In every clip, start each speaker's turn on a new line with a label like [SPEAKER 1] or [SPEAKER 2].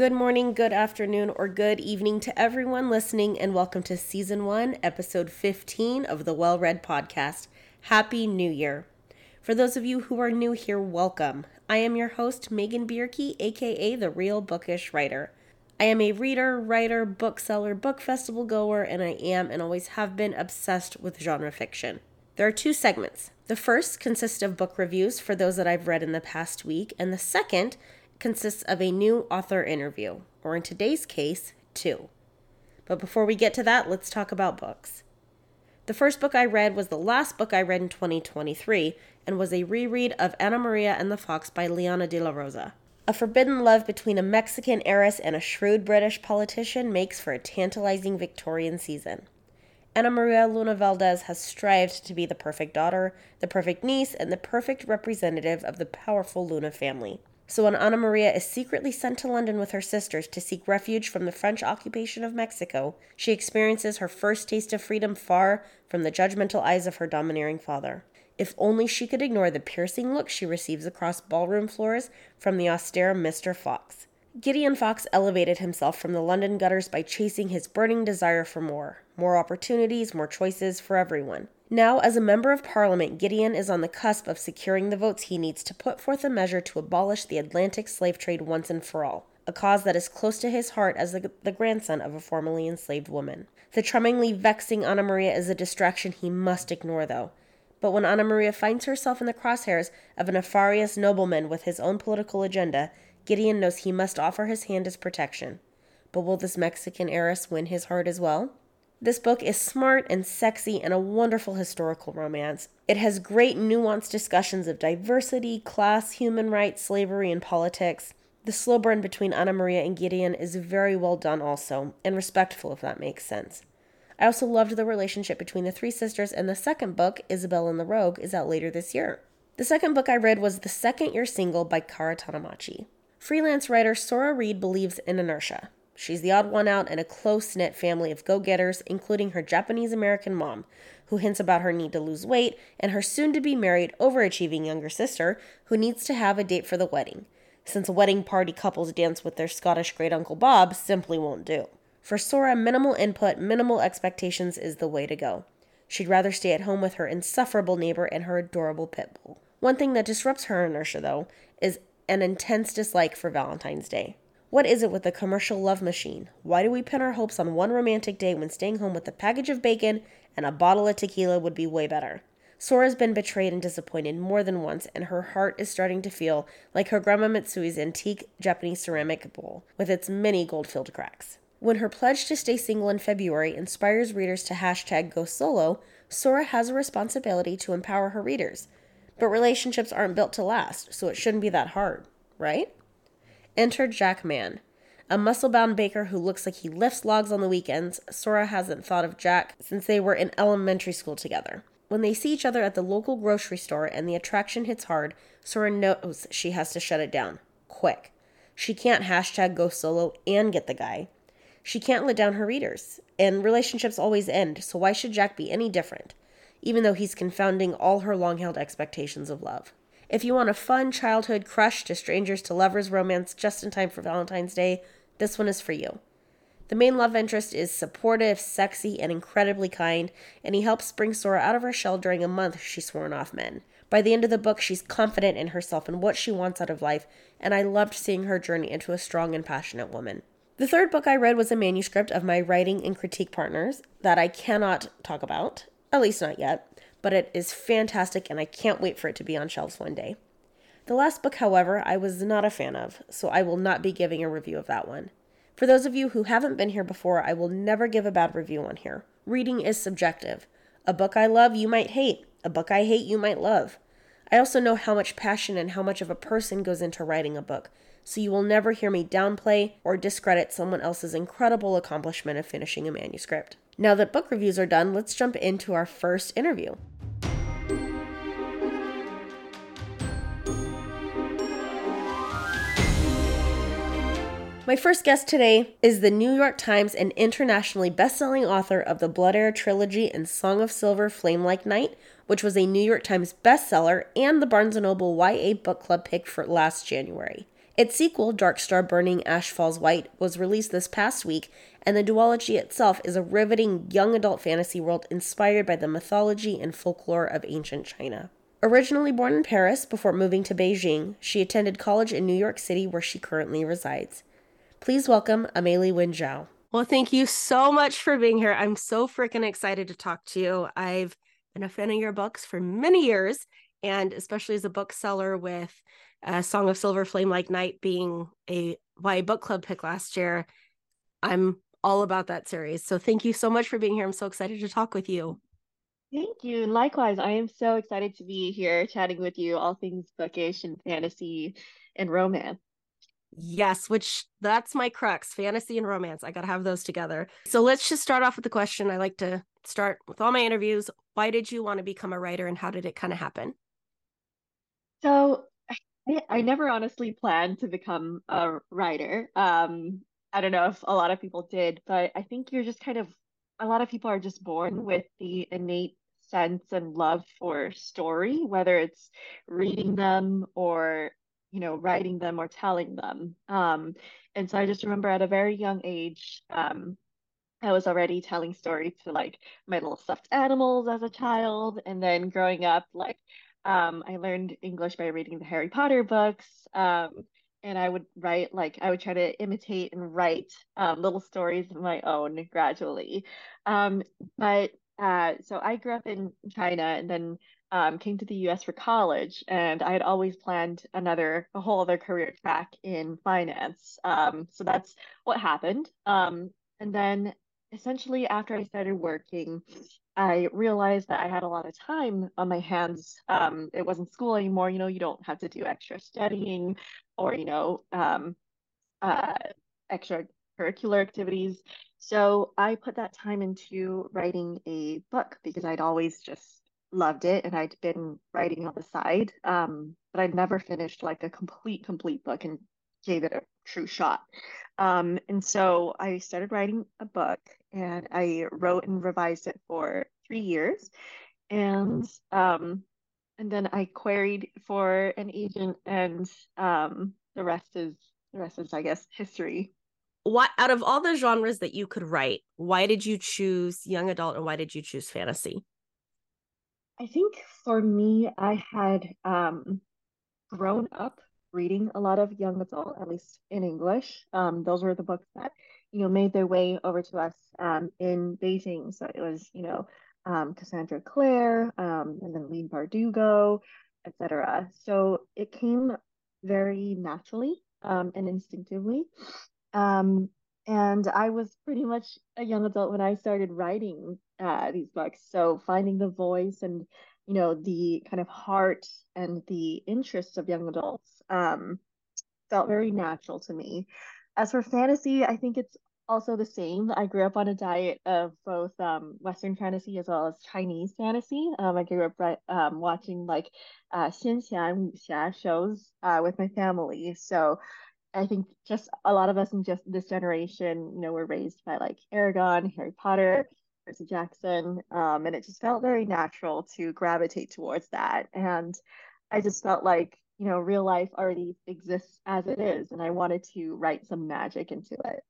[SPEAKER 1] Good morning, good afternoon, or good evening to everyone listening, and welcome to Season 1, Episode 15 of the Well Read Podcast. Happy New Year. For those of you who are new here, welcome. I am your host, Megan Bierke, aka The Real Bookish Writer. I am a reader, writer, bookseller, book festival goer, and I am and always have been obsessed with genre fiction. There are two segments. The first consists of book reviews for those that I've read in the past week, and the second consists of a new author interview, or in today's case, two. But before we get to that, let's talk about books. The first book I read was the last book I read in 2023 and was a reread of Anna Maria and the Fox by Liana de la Rosa. A forbidden love between a Mexican heiress and a shrewd British politician makes for a tantalizing Victorian season. Anna Maria Luna Valdez has strived to be the perfect daughter, the perfect niece, and the perfect representative of the powerful Luna family. So when Anna Maria is secretly sent to London with her sisters to seek refuge from the French occupation of Mexico, she experiences her first taste of freedom far from the judgmental eyes of her domineering father. If only she could ignore the piercing look she receives across ballroom floors from the austere Mr. Fox. Gideon Fox elevated himself from the London gutters by chasing his burning desire for more more opportunities, more choices for everyone. Now, as a member of parliament, Gideon is on the cusp of securing the votes he needs to put forth a measure to abolish the Atlantic slave trade once and for all, a cause that is close to his heart as the, the grandson of a formerly enslaved woman. The charmingly vexing Anna Maria is a distraction he must ignore, though. But when Anna Maria finds herself in the crosshairs of a nefarious nobleman with his own political agenda, Gideon knows he must offer his hand as protection. But will this Mexican heiress win his heart as well? This book is smart and sexy and a wonderful historical romance. It has great nuanced discussions of diversity, class, human rights, slavery, and politics. The slow burn between Anna Maria and Gideon is very well done, also, and respectful, if that makes sense. I also loved the relationship between the three sisters, and the second book, Isabel and the Rogue, is out later this year. The second book I read was The Second Year Single by Kara Tanamachi. Freelance writer Sora Reed believes in inertia. She's the odd one out in a close knit family of go getters, including her Japanese American mom, who hints about her need to lose weight, and her soon to be married, overachieving younger sister, who needs to have a date for the wedding, since wedding party couples dance with their Scottish great uncle Bob simply won't do. For Sora, minimal input, minimal expectations is the way to go. She'd rather stay at home with her insufferable neighbor and her adorable pit bull. One thing that disrupts her inertia, though, is an intense dislike for Valentine's Day. What is it with the commercial love machine? Why do we pin our hopes on one romantic day when staying home with a package of bacon and a bottle of tequila would be way better? Sora's been betrayed and disappointed more than once, and her heart is starting to feel like her grandma Mitsui's antique Japanese ceramic bowl with its many gold filled cracks. When her pledge to stay single in February inspires readers to hashtag go solo, Sora has a responsibility to empower her readers. But relationships aren't built to last, so it shouldn't be that hard, right? Enter Jack Mann. A muscle bound baker who looks like he lifts logs on the weekends, Sora hasn't thought of Jack since they were in elementary school together. When they see each other at the local grocery store and the attraction hits hard, Sora knows she has to shut it down. Quick. She can't hashtag go solo and get the guy. She can't let down her readers. And relationships always end, so why should Jack be any different? Even though he's confounding all her long held expectations of love. If you want a fun childhood crush to strangers to lovers romance just in time for Valentine's Day, this one is for you. The main love interest is supportive, sexy, and incredibly kind, and he helps bring Sora out of her shell during a month she's sworn off men. By the end of the book, she's confident in herself and what she wants out of life, and I loved seeing her journey into a strong and passionate woman. The third book I read was a manuscript of my writing and critique partners that I cannot talk about, at least not yet but it is fantastic and I can't wait for it to be on shelves one day. The last book, however, I was not a fan of, so I will not be giving a review of that one. For those of you who haven't been here before, I will never give a bad review on here. Reading is subjective. A book I love, you might hate. A book I hate, you might love. I also know how much passion and how much of a person goes into writing a book, so you will never hear me downplay or discredit someone else's incredible accomplishment of finishing a manuscript. Now that book reviews are done, let's jump into our first interview. My first guest today is the New York Times and internationally best-selling author of the Blood Heir trilogy and Song of Silver Flame Like Night, which was a New York Times bestseller and the Barnes & Noble YA Book Club pick for last January.
[SPEAKER 2] Its sequel, Dark Star Burning Ash Falls White, was released this past week, and the duology itself is a riveting young adult fantasy world inspired by the mythology and folklore of ancient China. Originally born in Paris before moving to Beijing, she attended college in New York City where she currently resides. Please welcome Amélie Wen Zhao. Well, thank you so much for being here. I'm so freaking excited to talk to you. I've been a fan of your books for many years, and especially as a bookseller with uh, Song of Silver Flame Like Night being a YA book club pick last year. I'm all about that series. So thank you so much for being here. I'm so excited to talk with you.
[SPEAKER 3] Thank you. And likewise, I am so excited to be here chatting with you all things bookish and fantasy and romance.
[SPEAKER 2] Yes, which that's my crux fantasy and romance. I got to have those together. So let's just start off with the question I like to start with all my interviews. Why did you want to become a writer and how did it kind of happen?
[SPEAKER 3] So I, never honestly planned to become a writer. Um, I don't know if a lot of people did, but I think you're just kind of, a lot of people are just born with the innate sense and love for story, whether it's reading them or you know, writing them or telling them. Um, and so I just remember at a very young age, um, I was already telling stories to like my little stuffed animals as a child. And then growing up, like, um, I learned English by reading the Harry Potter books. Um, and I would write, like, I would try to imitate and write um, little stories of my own gradually. Um, but uh, so I grew up in China and then um, came to the US for college, and I had always planned another, a whole other career track in finance. Um, so that's what happened. And then essentially, after I started working, I realized that I had a lot of time on my hands. Um, it wasn't school anymore. You know, you don't have to do extra studying or, you know, um, uh, extra curricular activities. So I put that time into writing a book because I'd always just loved it and I'd been writing on the side. Um, but I'd never finished like a complete, complete book and gave it a true shot. Um, and so I started writing a book and I wrote and revised it for three years. And um, and then I queried for an agent and um, the rest is the rest is I guess history.
[SPEAKER 2] What out of all the genres that you could write, why did you choose young adult and why did you choose fantasy?
[SPEAKER 3] I think for me, I had um, grown up reading a lot of young adult, at least in English. Um, those were the books that you know made their way over to us um, in Beijing. So it was you know um, Cassandra Clare, um, and then Leigh Bardugo, etc. So it came very naturally um, and instinctively. Um, and I was pretty much a young adult when I started writing uh, these books. So finding the voice and you know the kind of heart and the interests of young adults um, felt very natural to me. As for fantasy, I think it's also the same. I grew up on a diet of both um, Western fantasy as well as Chinese fantasy. Um, I grew up um, watching like uh, Wuxia shows uh, with my family. So I think just a lot of us in just this generation, you know, were raised by like Eragon, Harry Potter, Percy Jackson, um, and it just felt very natural to gravitate towards that. And I just felt like, you know, real life already exists as it is, and I wanted to write some magic into it.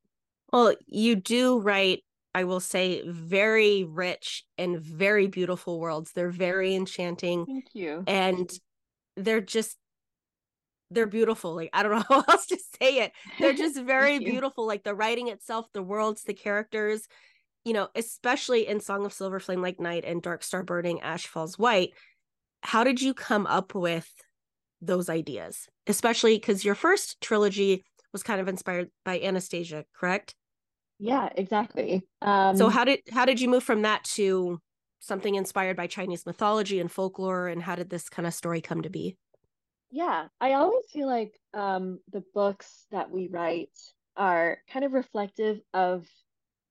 [SPEAKER 2] Well, you do write, I will say, very rich and very beautiful worlds. They're very enchanting.
[SPEAKER 3] Thank you.
[SPEAKER 2] And they're just they're beautiful. Like I don't know how else to say it. They're just very beautiful. Like the writing itself, the worlds, the characters, you know, especially in Song of Silver Flame Like Night and Dark Star Burning Ash Falls White. How did you come up with those ideas? Especially because your first trilogy was kind of inspired by Anastasia, correct?
[SPEAKER 3] Yeah, exactly. Um,
[SPEAKER 2] so how did how did you move from that to something inspired by Chinese mythology and folklore, and how did this kind of story come to be?
[SPEAKER 3] Yeah, I always feel like um, the books that we write are kind of reflective of,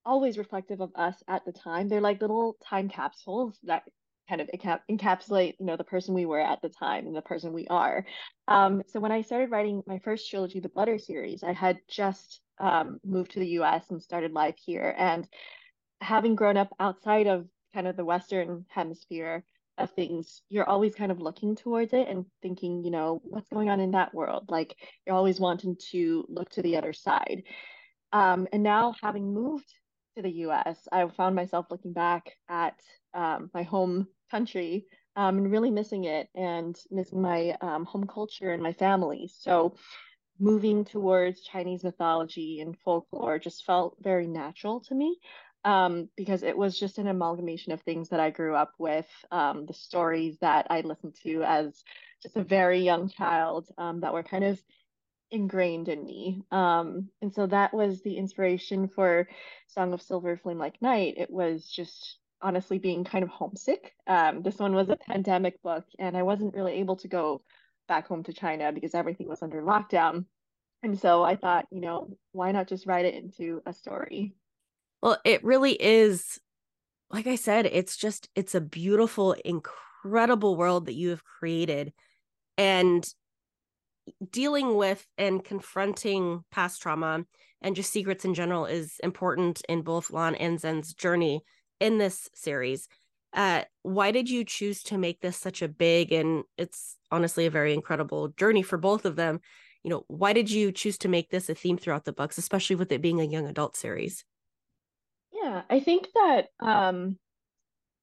[SPEAKER 3] always reflective of us at the time. They're like little time capsules that kind of encap- encapsulate, you know, the person we were at the time and the person we are. Um, so when I started writing my first trilogy, the Butter series, I had just um, moved to the U.S. and started life here, and having grown up outside of kind of the Western hemisphere of things, you're always kind of looking towards it and thinking, you know, what's going on in that world? Like you're always wanting to look to the other side. Um, and now having moved to the US, I found myself looking back at um, my home country um, and really missing it and missing my um, home culture and my family. So moving towards Chinese mythology and folklore just felt very natural to me um, because it was just an amalgamation of things that I grew up with, um, the stories that I listened to as just a very young child um, that were kind of ingrained in me. Um, and so that was the inspiration for Song of Silver Flame Like Night. It was just honestly being kind of homesick. Um, this one was a pandemic book, and I wasn't really able to go back home to China because everything was under lockdown. And so I thought, you know, why not just write it into a story?
[SPEAKER 2] Well, it really is, like I said, it's just, it's a beautiful, incredible world that you have created. And dealing with and confronting past trauma and just secrets in general is important in both Lan and Zen's journey in this series. Uh, why did you choose to make this such a big and it's honestly a very incredible journey for both of them? You know, why did you choose to make this a theme throughout the books, especially with it being a young adult series?
[SPEAKER 3] Yeah, I think that um,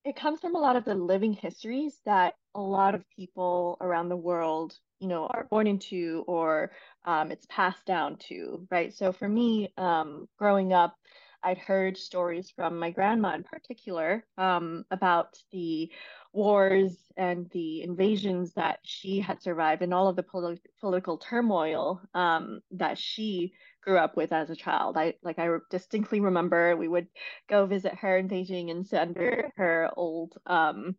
[SPEAKER 3] it comes from a lot of the living histories that a lot of people around the world, you know, are born into or um, it's passed down to, right? So for me, um, growing up, I'd heard stories from my grandma in particular um, about the wars and the invasions that she had survived and all of the pol- political turmoil um, that she grew up with as a child. I like I distinctly remember we would go visit her in Beijing and sit under her old um,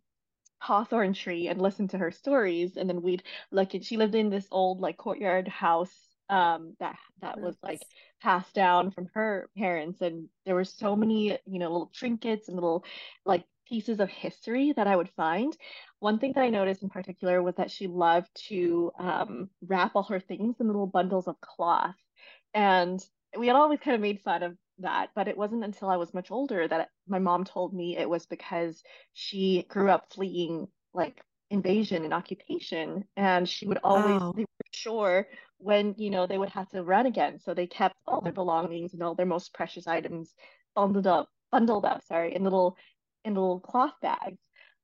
[SPEAKER 3] hawthorn tree and listen to her stories and then we'd look at she lived in this old like courtyard house um that that was like passed down from her parents and there were so many you know little trinkets and little like pieces of history that I would find. One thing that I noticed in particular was that she loved to um, wrap all her things in little bundles of cloth. And we had always kind of made fun of that, but it wasn't until I was much older that my mom told me it was because she grew up fleeing like invasion and occupation and she would always oh. they were sure when you know they would have to run again. So they kept all their belongings and all their most precious items bundled up bundled up sorry in little in little cloth bags.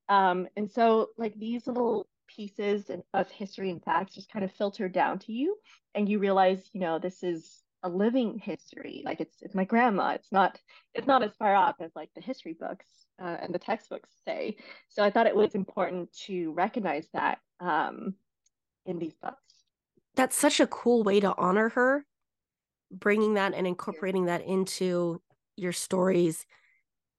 [SPEAKER 3] Um and so like these little pieces of history and facts just kind of filter down to you and you realize you know this is a living history. Like it's it's my grandma. It's not it's not as far off as like the history books uh, and the textbooks say. So i thought it was important to recognize that um, in these books
[SPEAKER 2] that's such a cool way to honor her bringing that and incorporating that into your stories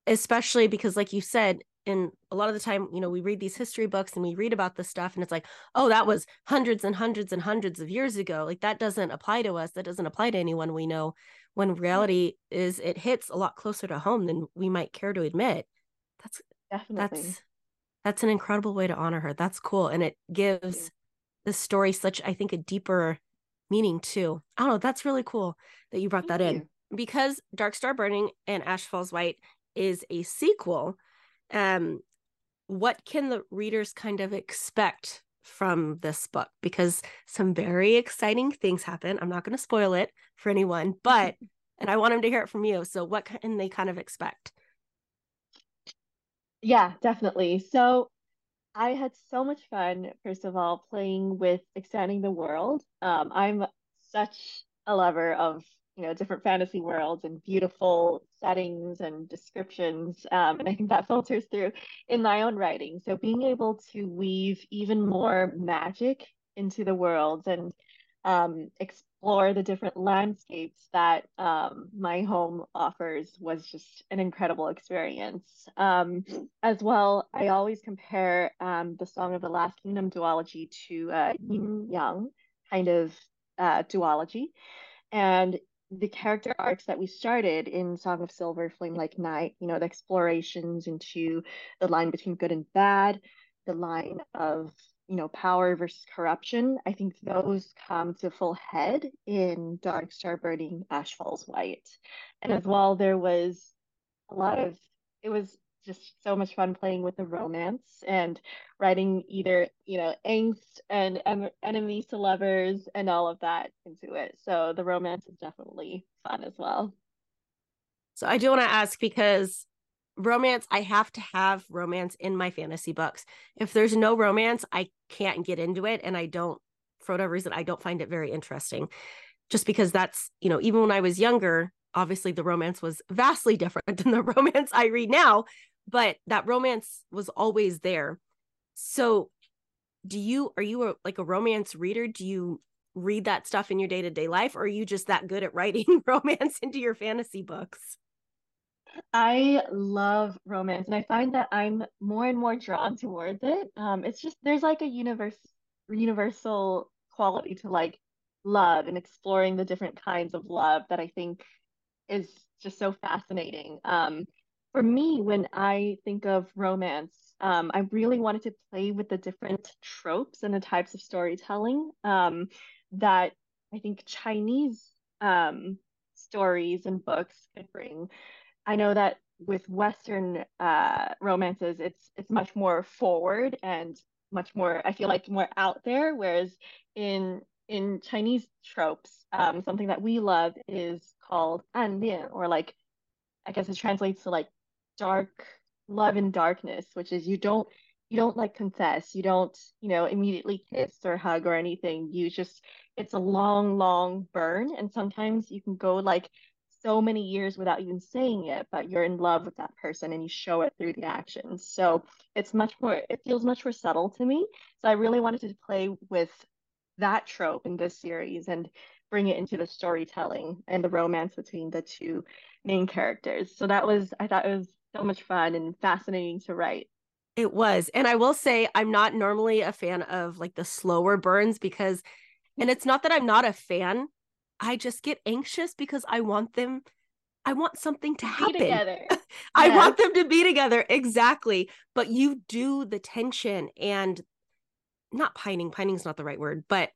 [SPEAKER 2] especially because like you said and a lot of the time you know we read these history books and we read about this stuff and it's like oh that was hundreds and hundreds and hundreds of years ago. Like that doesn't apply to us. That doesn't apply to anyone we know. When reality is it hits a lot closer to home than we might care to admit. That's Definitely. that's that's an incredible way to honor her. That's cool. And it gives the story such i think a deeper meaning too. I don't know that's really cool that you brought Thank that in because dark star burning and ash falls white is a sequel um what can the readers kind of expect from this book? Because some very exciting things happen. I'm not going to spoil it for anyone but and i want them to hear it from you. So what can they kind of expect?
[SPEAKER 3] Yeah definitely. So I had so much fun, first of all, playing with expanding the world. Um, I'm such a lover of you know different fantasy worlds and beautiful settings and descriptions um, and i think that filters through in my own writing so being able to weave even more magic into the worlds and um, explore the different landscapes that um, my home offers was just an incredible experience. Um, as well, I always compare um, the Song of the Last Kingdom duology to uh, yin yang kind of uh, duology. And the character arcs that we started in Song of Silver, Flame Like Night, you know, the explorations into the line between good and bad, the line of, you know, power versus corruption, I think those come to full head in Dark Star Burning Ash Falls White. And as well, there was a lot of, it was just so much fun playing with the romance and writing either, you know, angst and em enemies to lovers and all of that into it. So the romance is definitely fun as well.
[SPEAKER 2] So I do want to ask because romance, I have to have romance in my fantasy books. If there's no romance, I can't get into it. And I don't, for whatever reason, I don't find it very interesting. Just because that's, you know, even when I was younger, obviously the romance was vastly different than the romance I read now, but that romance was always there. So, do you are you a, like a romance reader? Do you read that stuff in your day-to-day life or are you just that good at writing romance into your fantasy books?
[SPEAKER 3] I love romance and I find that I'm more and more drawn towards it. Um, it's just there's like a universe universal quality to like love and exploring the different kinds of love that I think is just so fascinating. Um, for me, when I think of romance, um, I really wanted to play with the different tropes and the types of storytelling um, that I think Chinese um, stories and books could bring. I know that with Western uh, romances, it's it's much more forward and much more. I feel like more out there, whereas in in Chinese tropes, um, something that we love is called anlian, or like I guess it translates to like dark love in darkness, which is you don't you don't like confess, you don't you know immediately kiss or hug or anything. You just it's a long, long burn, and sometimes you can go like so many years without even saying it, but you're in love with that person and you show it through the actions. So it's much more, it feels much more subtle to me. So I really wanted to play with that trope in this series and bring it into the storytelling and the romance between the two main characters. So that was, I thought it was so much fun and fascinating to write.
[SPEAKER 2] It was. And I will say, I'm not normally a fan of like the slower burns because, and it's not that I'm not a fan, I just get anxious because I want them, I want something to happen.
[SPEAKER 3] together.
[SPEAKER 2] I want them to be together. Exactly. But you do the tension and not pining, pining is not the right word, but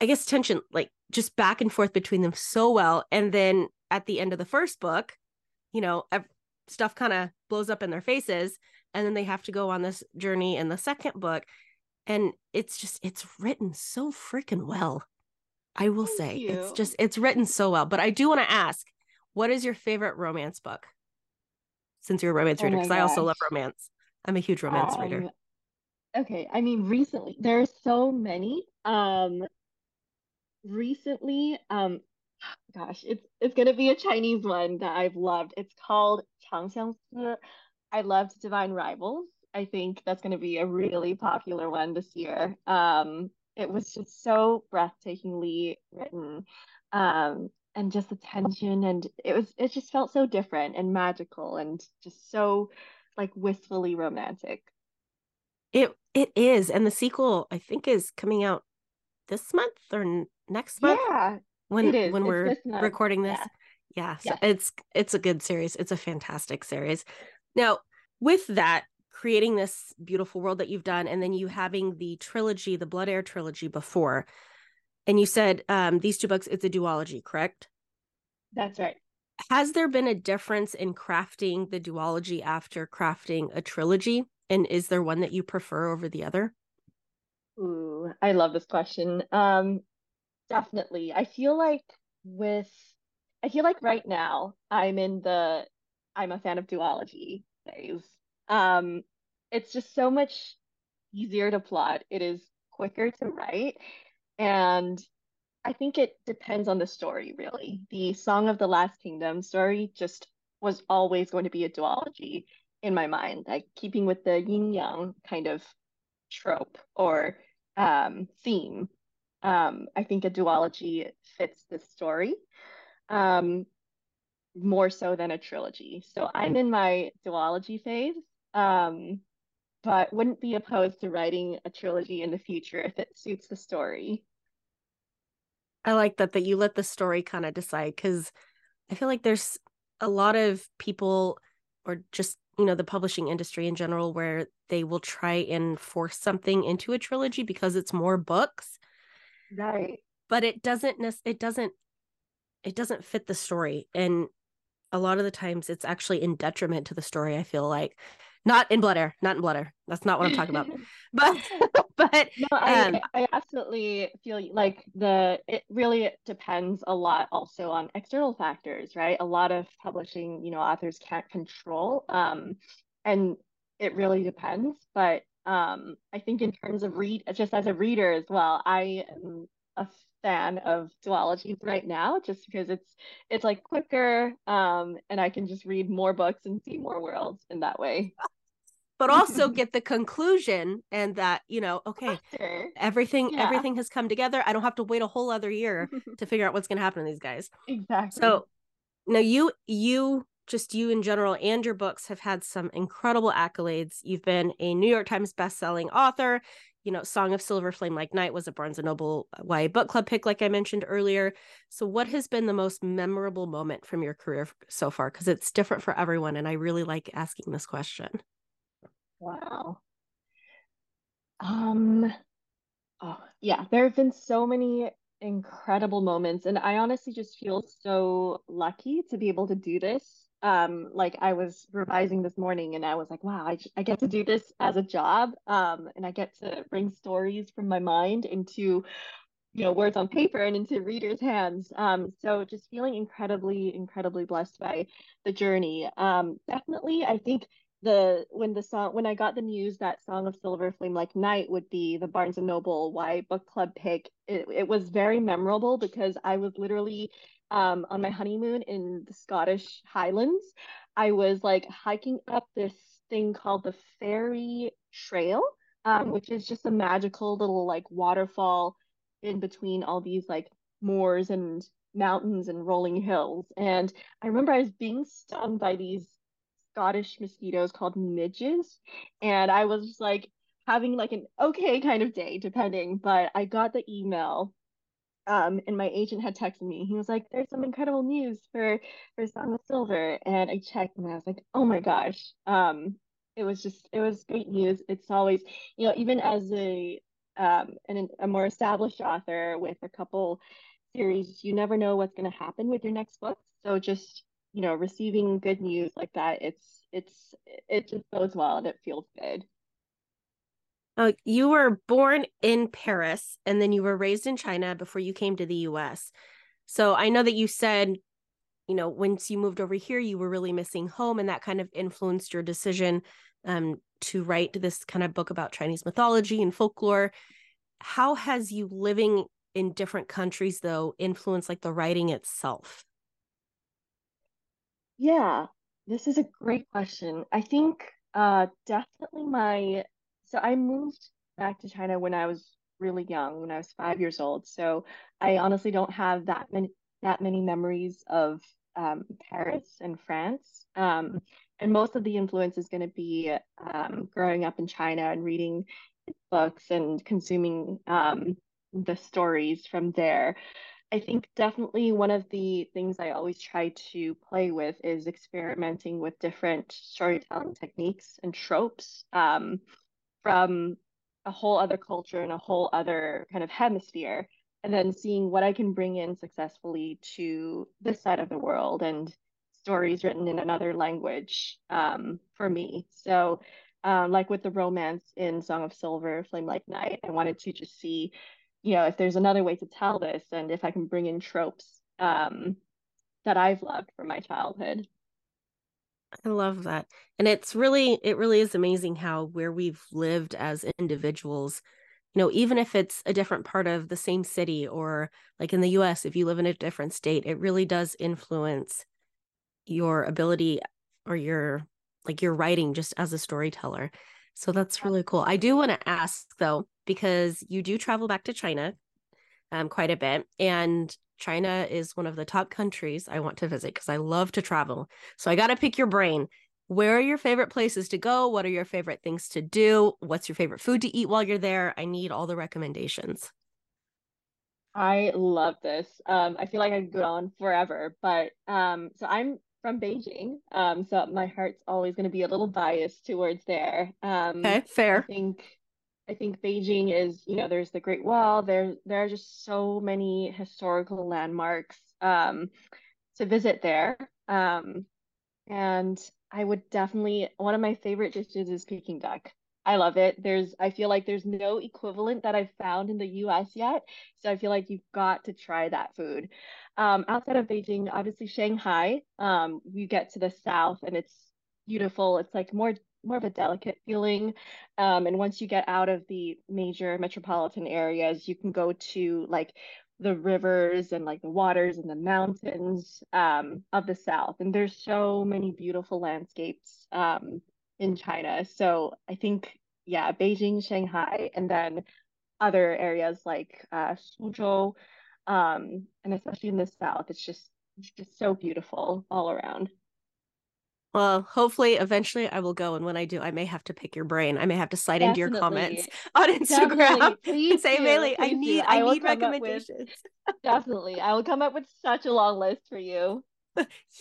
[SPEAKER 2] I guess tension, like just back and forth between them so well. And then at the end of the first book, you know, stuff kind of blows up in their faces. And then they have to go on this journey in the second book. And it's just, it's written so freaking well. I will
[SPEAKER 3] Thank
[SPEAKER 2] say
[SPEAKER 3] you.
[SPEAKER 2] it's just, it's written so well. But I do want to ask, what is your favorite romance book? Since you're a romance
[SPEAKER 3] oh
[SPEAKER 2] reader, because I also love romance. I'm a huge romance um, reader.
[SPEAKER 3] Okay, I mean recently there are so many. Um recently, um gosh, it's it's gonna be a Chinese one that I've loved. It's called Changxiangsi. I loved Divine Rivals. I think that's gonna be a really popular one this year. Um it was just so breathtakingly written. Um and just the tension and it was it just felt so different and magical and just so like wistfully romantic.
[SPEAKER 2] It it is, and the sequel I think is coming out this month or next month.
[SPEAKER 3] Yeah,
[SPEAKER 2] when when it's we're recording this. Yeah, yeah so yeah. it's it's a good series. It's a fantastic series. Now, with that, creating this beautiful world that you've done, and then you having the trilogy, the Blood Heir trilogy before, and you said um, these two books, it's a duology, correct?
[SPEAKER 3] That's right.
[SPEAKER 2] Has there been a difference in crafting the duology after crafting a trilogy? And is there one that you prefer over the other?
[SPEAKER 3] Ooh, I love this question. Um, definitely. I feel like with, I feel like right now I'm in the, I'm a fan of duology phase. Um, it's just so much easier to plot. It is quicker to write. And I think it depends on the story, really. The Song of the Last Kingdom story just was always going to be a duology in my mind, like keeping with the yin yang kind of trope or um, theme. Um, I think a duology fits the story um, more so than a trilogy. So I'm in my duology phase, um, but wouldn't be opposed to writing a trilogy in the future if it suits the story.
[SPEAKER 2] I like that that you let the story kind of decide because I feel like there's a lot of people or just you know the publishing industry in general where they will try and force something into a trilogy because it's more books.
[SPEAKER 3] Right.
[SPEAKER 2] But it doesn't it doesn't it doesn't fit the story and a lot of the times it's actually in detriment to the story i feel like not in Blood Heir not in Blood Heir. That's not what i'm talking about. But but
[SPEAKER 3] no I, um, I absolutely feel like the it really depends a lot also on external factors right? A lot of publishing you know authors can't control um and it really depends. But um i think in terms of read just as a reader as well i am a fan of duologies right now just because it's it's like quicker um and I can just read more books and see more worlds in that way.
[SPEAKER 2] But also get the conclusion and that, you know, okay, everything yeah. everything has come together. I don't have to wait a whole other year to figure out what's going to happen to these guys.
[SPEAKER 3] Exactly.
[SPEAKER 2] So now you you just you in general and your books have had some incredible accolades. You've been a New York Times best-selling author you know, Song of Silver Flame Like Night was a Barnes and Noble uh, YA book club pick, like I mentioned earlier. So, what has been the most memorable moment from your career so far? Because it's different for everyone, and I really like asking this question.
[SPEAKER 3] Wow. Um. Oh, yeah. There have been so many incredible moments, and I honestly just feel so lucky to be able to do this um like I was revising this morning and I was like wow I, I get to do this as a job um and I get to bring stories from my mind into you know words on paper and into readers hands. Um so just feeling incredibly incredibly blessed by the journey. Um definitely I think the when the song when I got the news that Song of Silver Flame Like Night would be the Barnes and Noble YA book club pick it, it was very memorable because I was literally um, on my honeymoon in the Scottish Highlands, I was like hiking up this thing called the Fairy Trail, um, which is just a magical little like waterfall in between all these like moors and mountains and rolling hills. And I remember I was being stung by these Scottish mosquitoes called midges. And I was like having like an okay kind of day, depending. But I got the email um, and my agent had texted me. He was like, "There's some incredible news for for Song of Silver," and I checked, and I was like, "Oh my gosh!" Um, it was just it was great news. It's always you know even as a um an, a more established author with a couple series, you never know what's going to happen with your next book. So just you know receiving good news like that, it's it's it just goes well and it feels good.
[SPEAKER 2] Uh, you were born in Paris and then you were raised in China before you came to the US. So I know that you said, you know, once you moved over here, you were really missing home and that kind of influenced your decision um, to write this kind of book about Chinese mythology and folklore. How has you living in different countries, though, influenced like the writing itself?
[SPEAKER 3] Yeah, this is a great question. I think uh, definitely my so I moved back to China when I was really young, when I was five years old. So I honestly don't have that many that many memories of um, Paris and France. Um, and most of the influence is going to be um, growing up in China and reading books and consuming um, the stories from there. I think definitely one of the things I always try to play with is experimenting with different storytelling techniques and tropes. Um, from a whole other culture and a whole other kind of hemisphere and then seeing what I can bring in successfully to this side of the world and stories written in another language um, for me. So, um, like with the romance in Song of Silver, Flame Like Night, I wanted to just see, you know, if there's another way to tell this and if I can bring in tropes um, that I've loved from my childhood.
[SPEAKER 2] I love that. And it's really it really is amazing how where we've lived as individuals, you know, even if it's a different part of the same city or like in the US if you live in a different state, it really does influence your ability or your like your writing just as a storyteller. So that's really cool. I do want to ask though because you do travel back to China um quite a bit and China is one of the top countries I want to visit because I love to travel. So I got to pick your brain. Where are your favorite places to go? What are your favorite things to do? What's your favorite food to eat while you're there? I need all the recommendations.
[SPEAKER 3] I love this. Um, I feel like I could go on forever, but um, so I'm from Beijing, um, so my heart's always going to be a little biased towards there. Um,
[SPEAKER 2] okay, fair.
[SPEAKER 3] I think I think Beijing is, you know, there's the Great Wall. There, there are just so many historical landmarks. Um, to visit there. Um, and I would definitely one of my favorite dishes is Peking duck. I love it. There's I feel like there's no equivalent that I've found in the US yet. So I feel like you've got to try that food. Um, outside of Beijing, obviously Shanghai, um, you get to the south and it's beautiful. It's like more more of a delicate feeling. Um, and once you get out of the major metropolitan areas, you can go to like the rivers and like the waters and the mountains um, of the south. And there's so many beautiful landscapes um, in China. So I think, yeah, Beijing, Shanghai, and then other areas like uh, Suzhou, um, and especially in the south, it's just it's just so beautiful all around.
[SPEAKER 2] Well, hopefully, eventually I will go, and when I do, I may have to pick your brain. I may have to slide Definitely. into your comments on Instagram and say, Bailey, I need, I, I need recommendations.
[SPEAKER 3] With, definitely, I will come up with such a long list for you.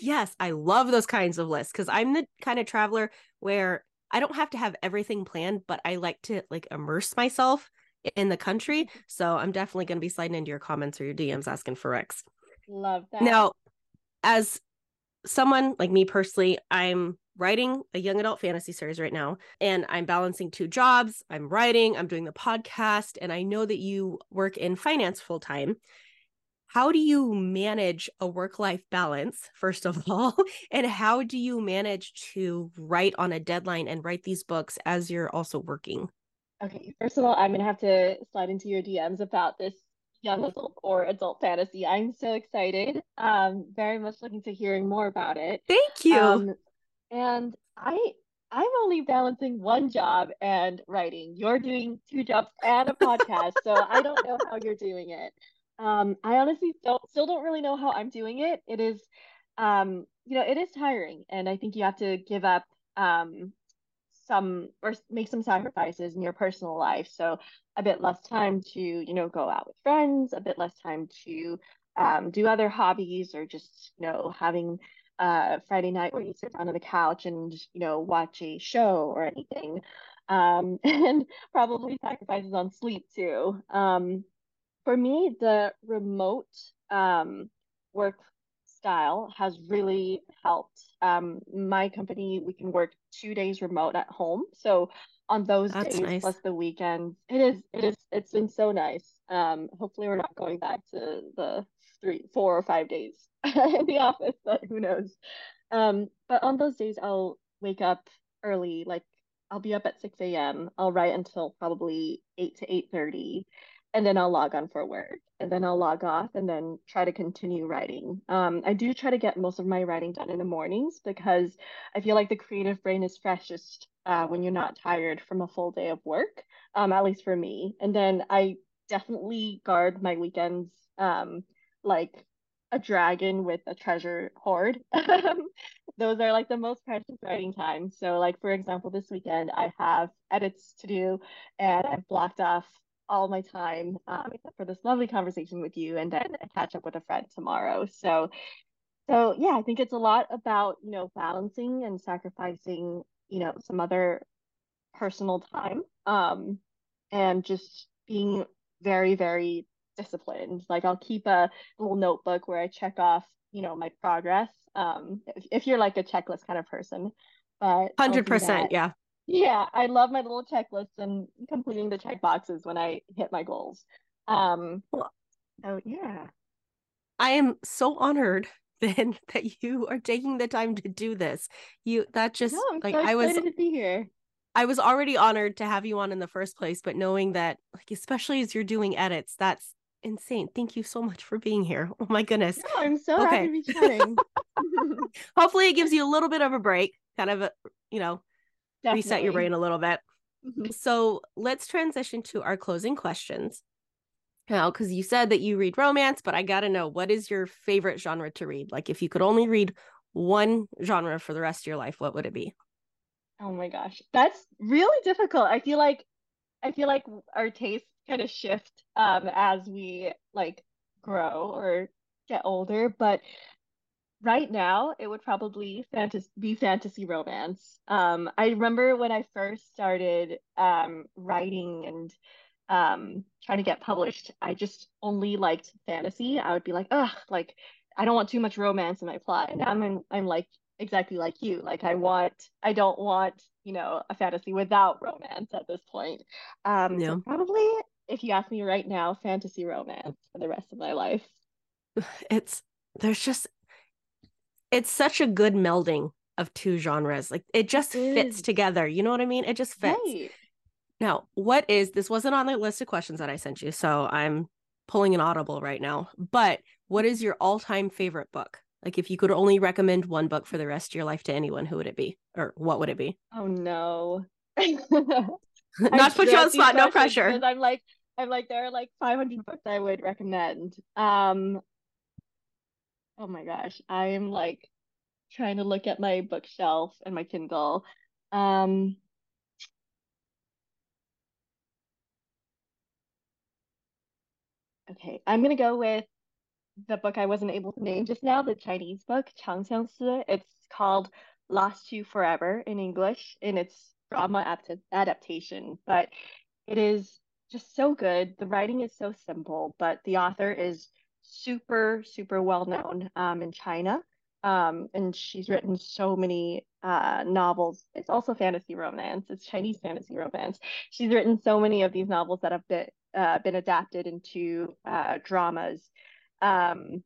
[SPEAKER 2] yes, I love those kinds of lists because I'm the kind of traveler where I don't have to have everything planned, but I like to like immerse myself in the country. Mm-hmm. So I'm definitely going to be sliding into your comments or your DMs asking for Rex.
[SPEAKER 3] Love that.
[SPEAKER 2] Now, as someone like me personally, I'm writing a young adult fantasy series right now and I'm balancing two jobs. I'm writing, I'm doing the podcast, and I know that you work in finance full time. How do you manage a work life balance, first of all? And how do you manage to write on a deadline and write these books as you're also working?
[SPEAKER 3] Okay, first of all, I'm going to have to slide into your DMs about this young adult or adult fantasy. I'm so excited. Um, very much looking to hearing more about it.
[SPEAKER 2] Thank you. Um,
[SPEAKER 3] and I I'm only balancing one job and writing. You're doing two jobs and a podcast, so I don't know how you're doing it. Um, I honestly don't still don't really know how I'm doing it. It is, um, you know, it is tiring, and I think you have to give up um, some or make some sacrifices in your personal life. So a bit less time to, you know, go out with friends, a bit less time to um, do other hobbies or just, you know, having a Friday night where you sit down on the couch and, you know, watch a show or anything. Um, and probably sacrifices on sleep too. Um, for me, the remote um, work style has really helped. Um, my company, we can work two days remote at home. So on those That's days nice. plus the weekends, it is it is it's been so nice. Um, hopefully we're not going back to the three, four or five days in the office, but who knows. Um, but on those days I'll wake up early, like I'll be up at 6 a.m. I'll write until probably 8 to 8:30 and then I'll log on for work and then I'll log off and then try to continue writing. Um, I do try to get most of my writing done in the mornings because I feel like the creative brain is freshest uh, when you're not tired from a full day of work, um, at least for me. And then I definitely guard my weekends um, like a dragon with a treasure hoard. Those are like the most precious writing times. So, like for example, this weekend I have edits to do, and I've blocked off all my time um, for this lovely conversation with you and then catch up with a friend tomorrow so so yeah i think it's a lot about you know balancing and sacrificing you know some other personal time um and just being very very disciplined like i'll keep a little notebook where i check off you know my progress um if, if you're like a checklist kind of person but
[SPEAKER 2] 100% yeah
[SPEAKER 3] yeah, I love my little checklist and completing the check boxes when I hit my goals. Um, oh yeah.
[SPEAKER 2] I am so honored then that you are taking the time to do this. You that just no,
[SPEAKER 3] like so I was to be here.
[SPEAKER 2] I was already honored to have you on in the first place, but knowing that like especially as you're doing edits, that's insane. Thank you so much for being here. Oh my goodness.
[SPEAKER 3] No, I'm so okay. happy to be chatting.
[SPEAKER 2] Hopefully it gives you a little bit of a break, kind of a, you know, Definitely. reset your brain a little bit. Mm-hmm. So let's transition to our closing questions. Now, because you said that you read romance, but I got to know what is your favorite genre to read? Like, if you could only read one genre for the rest of your life, what would it be?
[SPEAKER 3] Oh my gosh, that's really difficult. I feel like I feel like our tastes kind of shift um, as we like grow or get older. But right now it would probably fantasy be fantasy romance um i remember when i first started um writing and um trying to get published i just only liked fantasy i would be like ugh like I don't want too much romance in my plot. And I'm I'm like exactly like you. Like I want I don't want, you know, a fantasy without romance at this point. Um yeah. so probably if you ask me right now, fantasy romance for the rest of my life.
[SPEAKER 2] It's there's just it's such a good melding of two genres. Like it just it fits together. You know what I mean? It just fits. Right. Now, what is this wasn't on the list of questions that I sent you, so I'm pulling an audible right now. But what is your all-time favorite book? Like if you could only recommend one book for the rest of your life to anyone, who would it be? Or what would it be?
[SPEAKER 3] Oh no.
[SPEAKER 2] Not put you on spot, no pressure.
[SPEAKER 3] I'm like I'm like there are like 500 books I would recommend. Um Oh my gosh, I am like trying to look at my bookshelf and my Kindle. Um Okay, I'm gonna go with the book I wasn't able to name just now, the Chinese book, Changxiangsi. It's called Lost You Forever in English, and it's drama apt- adaptation, but it is just so good. The writing is so simple, but the author is super, super well known um, in China. Um, and she's written so many uh, novels. It's also fantasy romance, it's Chinese fantasy romance. She's written so many of these novels that have been uh, been adapted into uh, dramas, um,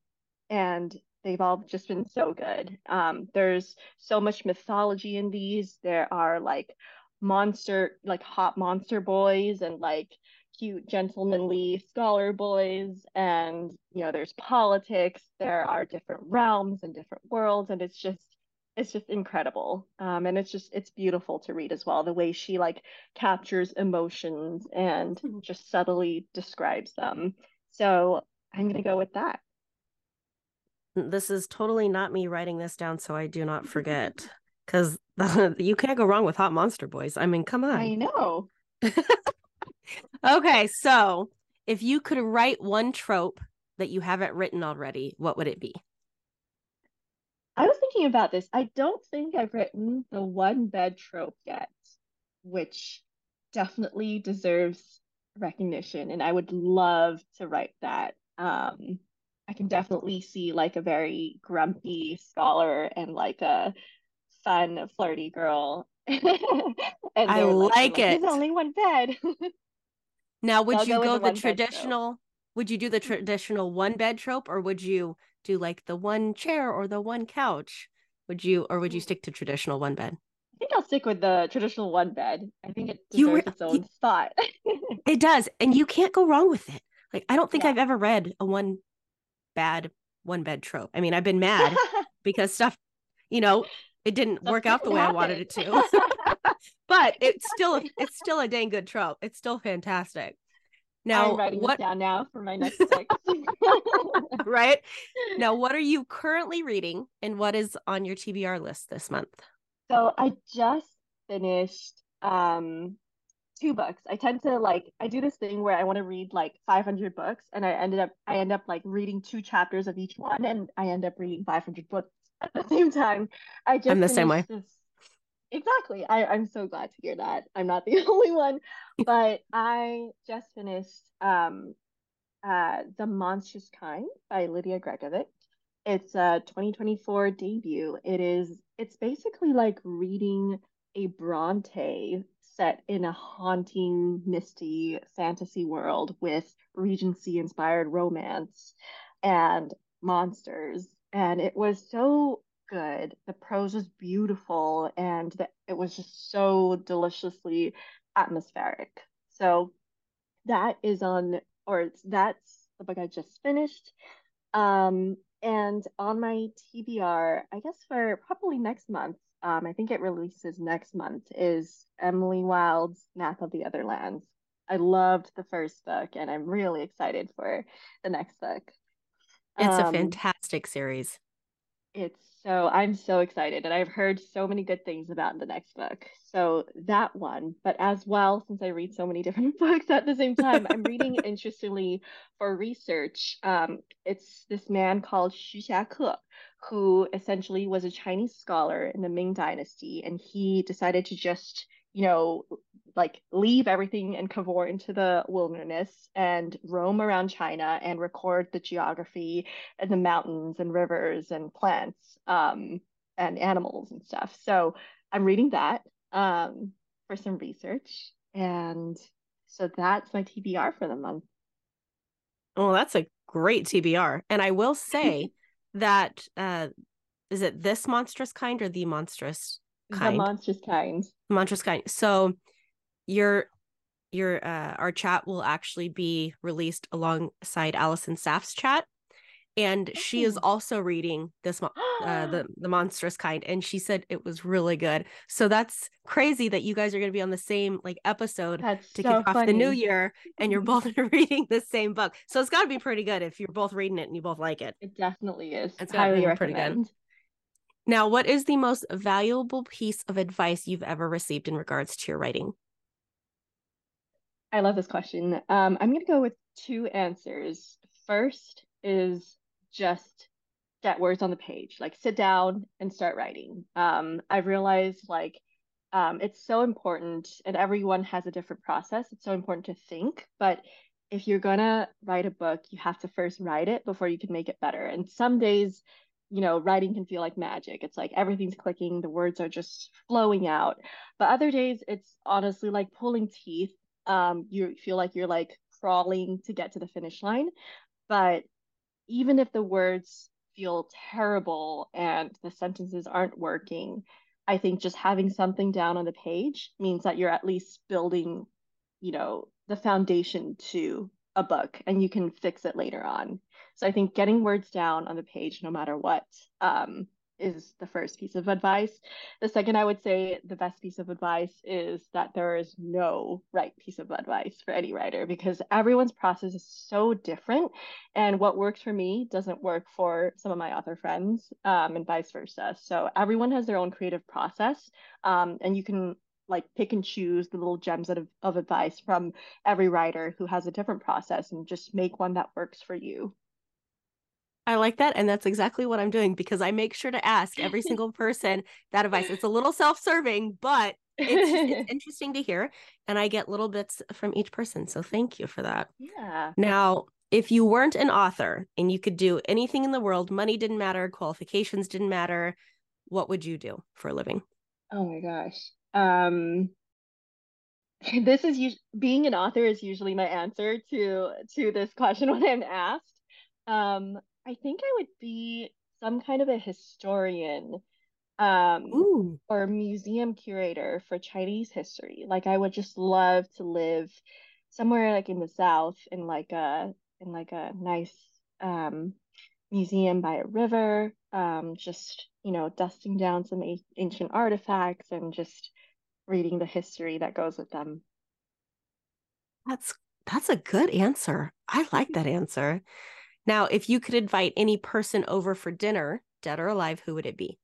[SPEAKER 3] and they've all just been so good. Um, there's so much mythology in these. There are like monster, like hot monster boys, and like cute gentlemanly scholar boys and you know there's politics there are different realms and different worlds and it's just it's just incredible. Um, and it's just it's beautiful to read as well the way she like captures emotions and mm-hmm. just subtly describes them. So i'm going to go with that.
[SPEAKER 2] This is totally not me writing this down so i do not forget because you can't go wrong with hot monster boys. I mean come on.
[SPEAKER 3] I know.
[SPEAKER 2] Okay, so if you could write one trope that you haven't written already, what would it be?
[SPEAKER 3] Thinking about this. I don't think I've written the one bed trope yet, which definitely deserves recognition, and I would love to write that. Um, I can definitely see like a very grumpy scholar and like a fun, flirty girl.
[SPEAKER 2] I like, like it.
[SPEAKER 3] There's only one bed.
[SPEAKER 2] Now, would I'll you go, go the, the traditional? Would you do the traditional one bed trope, or would you do like the one chair or the one couch? Would you, or would you mm. stick to traditional one bed?
[SPEAKER 3] I think I'll stick with the traditional one bed. I think it deserves you, its own you, spot.
[SPEAKER 2] it does, and you can't go wrong with it. Like I don't think yeah. I've ever read a one bad one bed trope. I mean, I've been mad because stuff, you know, it didn't Stuff work out the way happen. I wanted it to. but it's still it's still a dang good trope. It's still fantastic.
[SPEAKER 3] Now, I'm writing what... this down now for my next book.
[SPEAKER 2] right now, what are you currently reading, and what is on your TBR list this month?
[SPEAKER 3] So I just finished um two books. I tend to like I do this thing where I want to read like 500 books, and I ended up I end up like reading two chapters of each one, and I end up reading 500 books at the same time. I just
[SPEAKER 2] I'm the same way.
[SPEAKER 3] This, exactly. I, I'm so glad to hear that. I'm not the only one. But I just finished um uh The Monstrous Kind by Lydia Gregovic. It's a 2024 debut. It is it's basically like reading a Bronte set in a haunting, misty fantasy world with Regency inspired romance and monsters. And it was so good. The prose was beautiful and the, it was just so deliciously atmospheric. So that is on, or that's the book I just finished. Um, and on my TBR, I guess for probably next month, um, I think it releases next month, is Emily Wilde's Map of the Other Lands. I loved the first book and I'm really excited for the next book.
[SPEAKER 2] It's um, a fantastic series.
[SPEAKER 3] It's so I'm so excited and I've heard so many good things about the next book. So that one, but as well, since I read so many different books at the same time, I'm reading interestingly for research. Um, it's this man called Xu Xiake, who essentially was a Chinese scholar in the Ming Dynasty, and he decided to just, you know, like leave everything and cavort into the wilderness and roam around China and record the geography and the mountains and rivers and plants um, and animals and stuff. So I'm reading that um, for some research. And so that's my TBR for the month.
[SPEAKER 2] Well, that's a great TBR. And I will say that uh, is it this monstrous kind or the monstrous kind?
[SPEAKER 3] The monstrous kind.
[SPEAKER 2] Monstrous kind. So your your uh our chat will actually be released alongside Allison Saft's chat. And she is oh. also reading this uh, the the monstrous kind. And she said it was really good. So that's crazy that you guys are going to be on the same like episode
[SPEAKER 3] that's
[SPEAKER 2] to
[SPEAKER 3] so
[SPEAKER 2] kick off the new year and you're both reading the same book. So it's got to be pretty good if you're both reading it and you both like it.
[SPEAKER 3] It definitely is.
[SPEAKER 2] It's highly pretty good now what is the most valuable piece of advice you've ever received in regards to your writing?
[SPEAKER 3] I love this question. Um, i'm going to go with two answers. First is just get words on the page like sit down and start writing. Um, i realized like um, it's so important and everyone has a different process. It's so important to think but if you're gonna write a book you have to first write it before you can make it better. And some days you know writing can feel like magic. It's like everything's clicking the words are just flowing out. But other days it's honestly like pulling teeth. Um, you feel like you're like crawling to get to the finish line. But even if the words feel terrible and the sentences aren't working, I think just having something down on the page means that you're at least building, you know, the foundation to a book and you can fix it later on. So I think getting words down on the page, no matter what, um, is the first piece of advice. The second, I would say the best piece of advice is that there is no right piece of advice for any writer because everyone's process is so different. And what works for me doesn't work for some of my author friends um, and vice versa. So everyone has their own creative process. Um, and you can like pick and choose the little gems of, of advice from every writer who has a different process and just make one that works for you.
[SPEAKER 2] I like that. And that's exactly what I'm doing because I make sure to ask every single person that advice. It's a little self serving, but it's, it's, interesting to hear. And I get little bits from each person. So thank you for that.
[SPEAKER 3] Yeah.
[SPEAKER 2] Now, if you weren't an author and you could do anything in the world, money didn't matter, qualifications didn't matter, what would you do for a living?
[SPEAKER 3] Oh my gosh. Um, this is us- being an author is usually my answer to to this question when I'm asked. Um, I think I would be some kind of a historian um
[SPEAKER 2] Ooh.
[SPEAKER 3] or museum curator for Chinese history. Like I would just love to live somewhere like in the South in like a in like a nice um museum by a river, um just, you know, dusting down some a- ancient artifacts and just reading the history that goes with them.
[SPEAKER 2] That's that's a good answer. I like that answer. Now, if you could invite any person over for dinner, dead or alive, who would it be?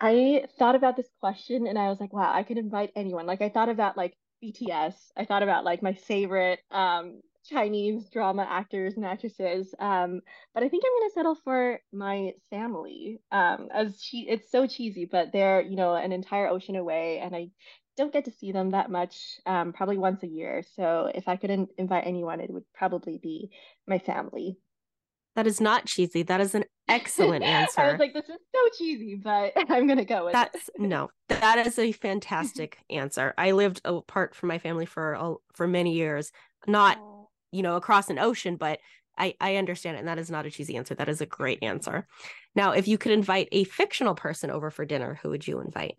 [SPEAKER 3] I thought about this question and I was like, wow, I could invite anyone. Like I thought about like BTS. I thought about like my favorite um Chinese drama actors and actresses. Um, but I think I'm gonna settle for my family. Um, as she it's so cheesy, but they're, you know, an entire ocean away and I don't get to see them that much, um, probably once a year. So if I could in- invite anyone, it would probably be my family.
[SPEAKER 2] That is not cheesy. That is an excellent answer.
[SPEAKER 3] I was like, this is so cheesy, but I'm gonna go with
[SPEAKER 2] That's
[SPEAKER 3] it.
[SPEAKER 2] no, that is a fantastic answer. I lived apart from my family for all for many years, not you know across an ocean, but I I understand it, and that is not a cheesy answer. That is a great answer. Now, if you could invite a fictional person over for dinner, who would you invite?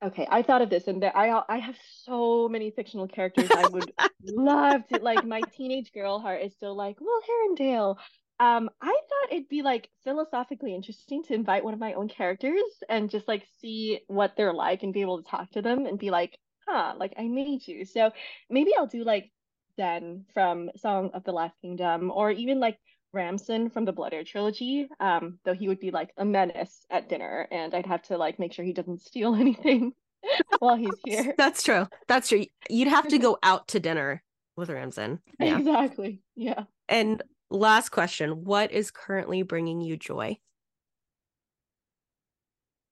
[SPEAKER 3] Okay, I thought of this, and there, I I have so many fictional characters I would love to like. My teenage girl heart is still like Will Herondale. Um, I thought it'd be like philosophically interesting to invite one of my own characters and just like see what they're like and be able to talk to them and be like, huh, like I made you. So maybe I'll do like Zen from Song of the Last Kingdom, or even like Ramson from the Blood Heir trilogy, um, though he would be like a menace at dinner, and I'd have to like make sure he doesn't steal anything while he's here.
[SPEAKER 2] That's true. That's true. You'd have to go out to dinner with Ramson.
[SPEAKER 3] Yeah. Exactly. Yeah.
[SPEAKER 2] And last question: What is currently bringing you joy?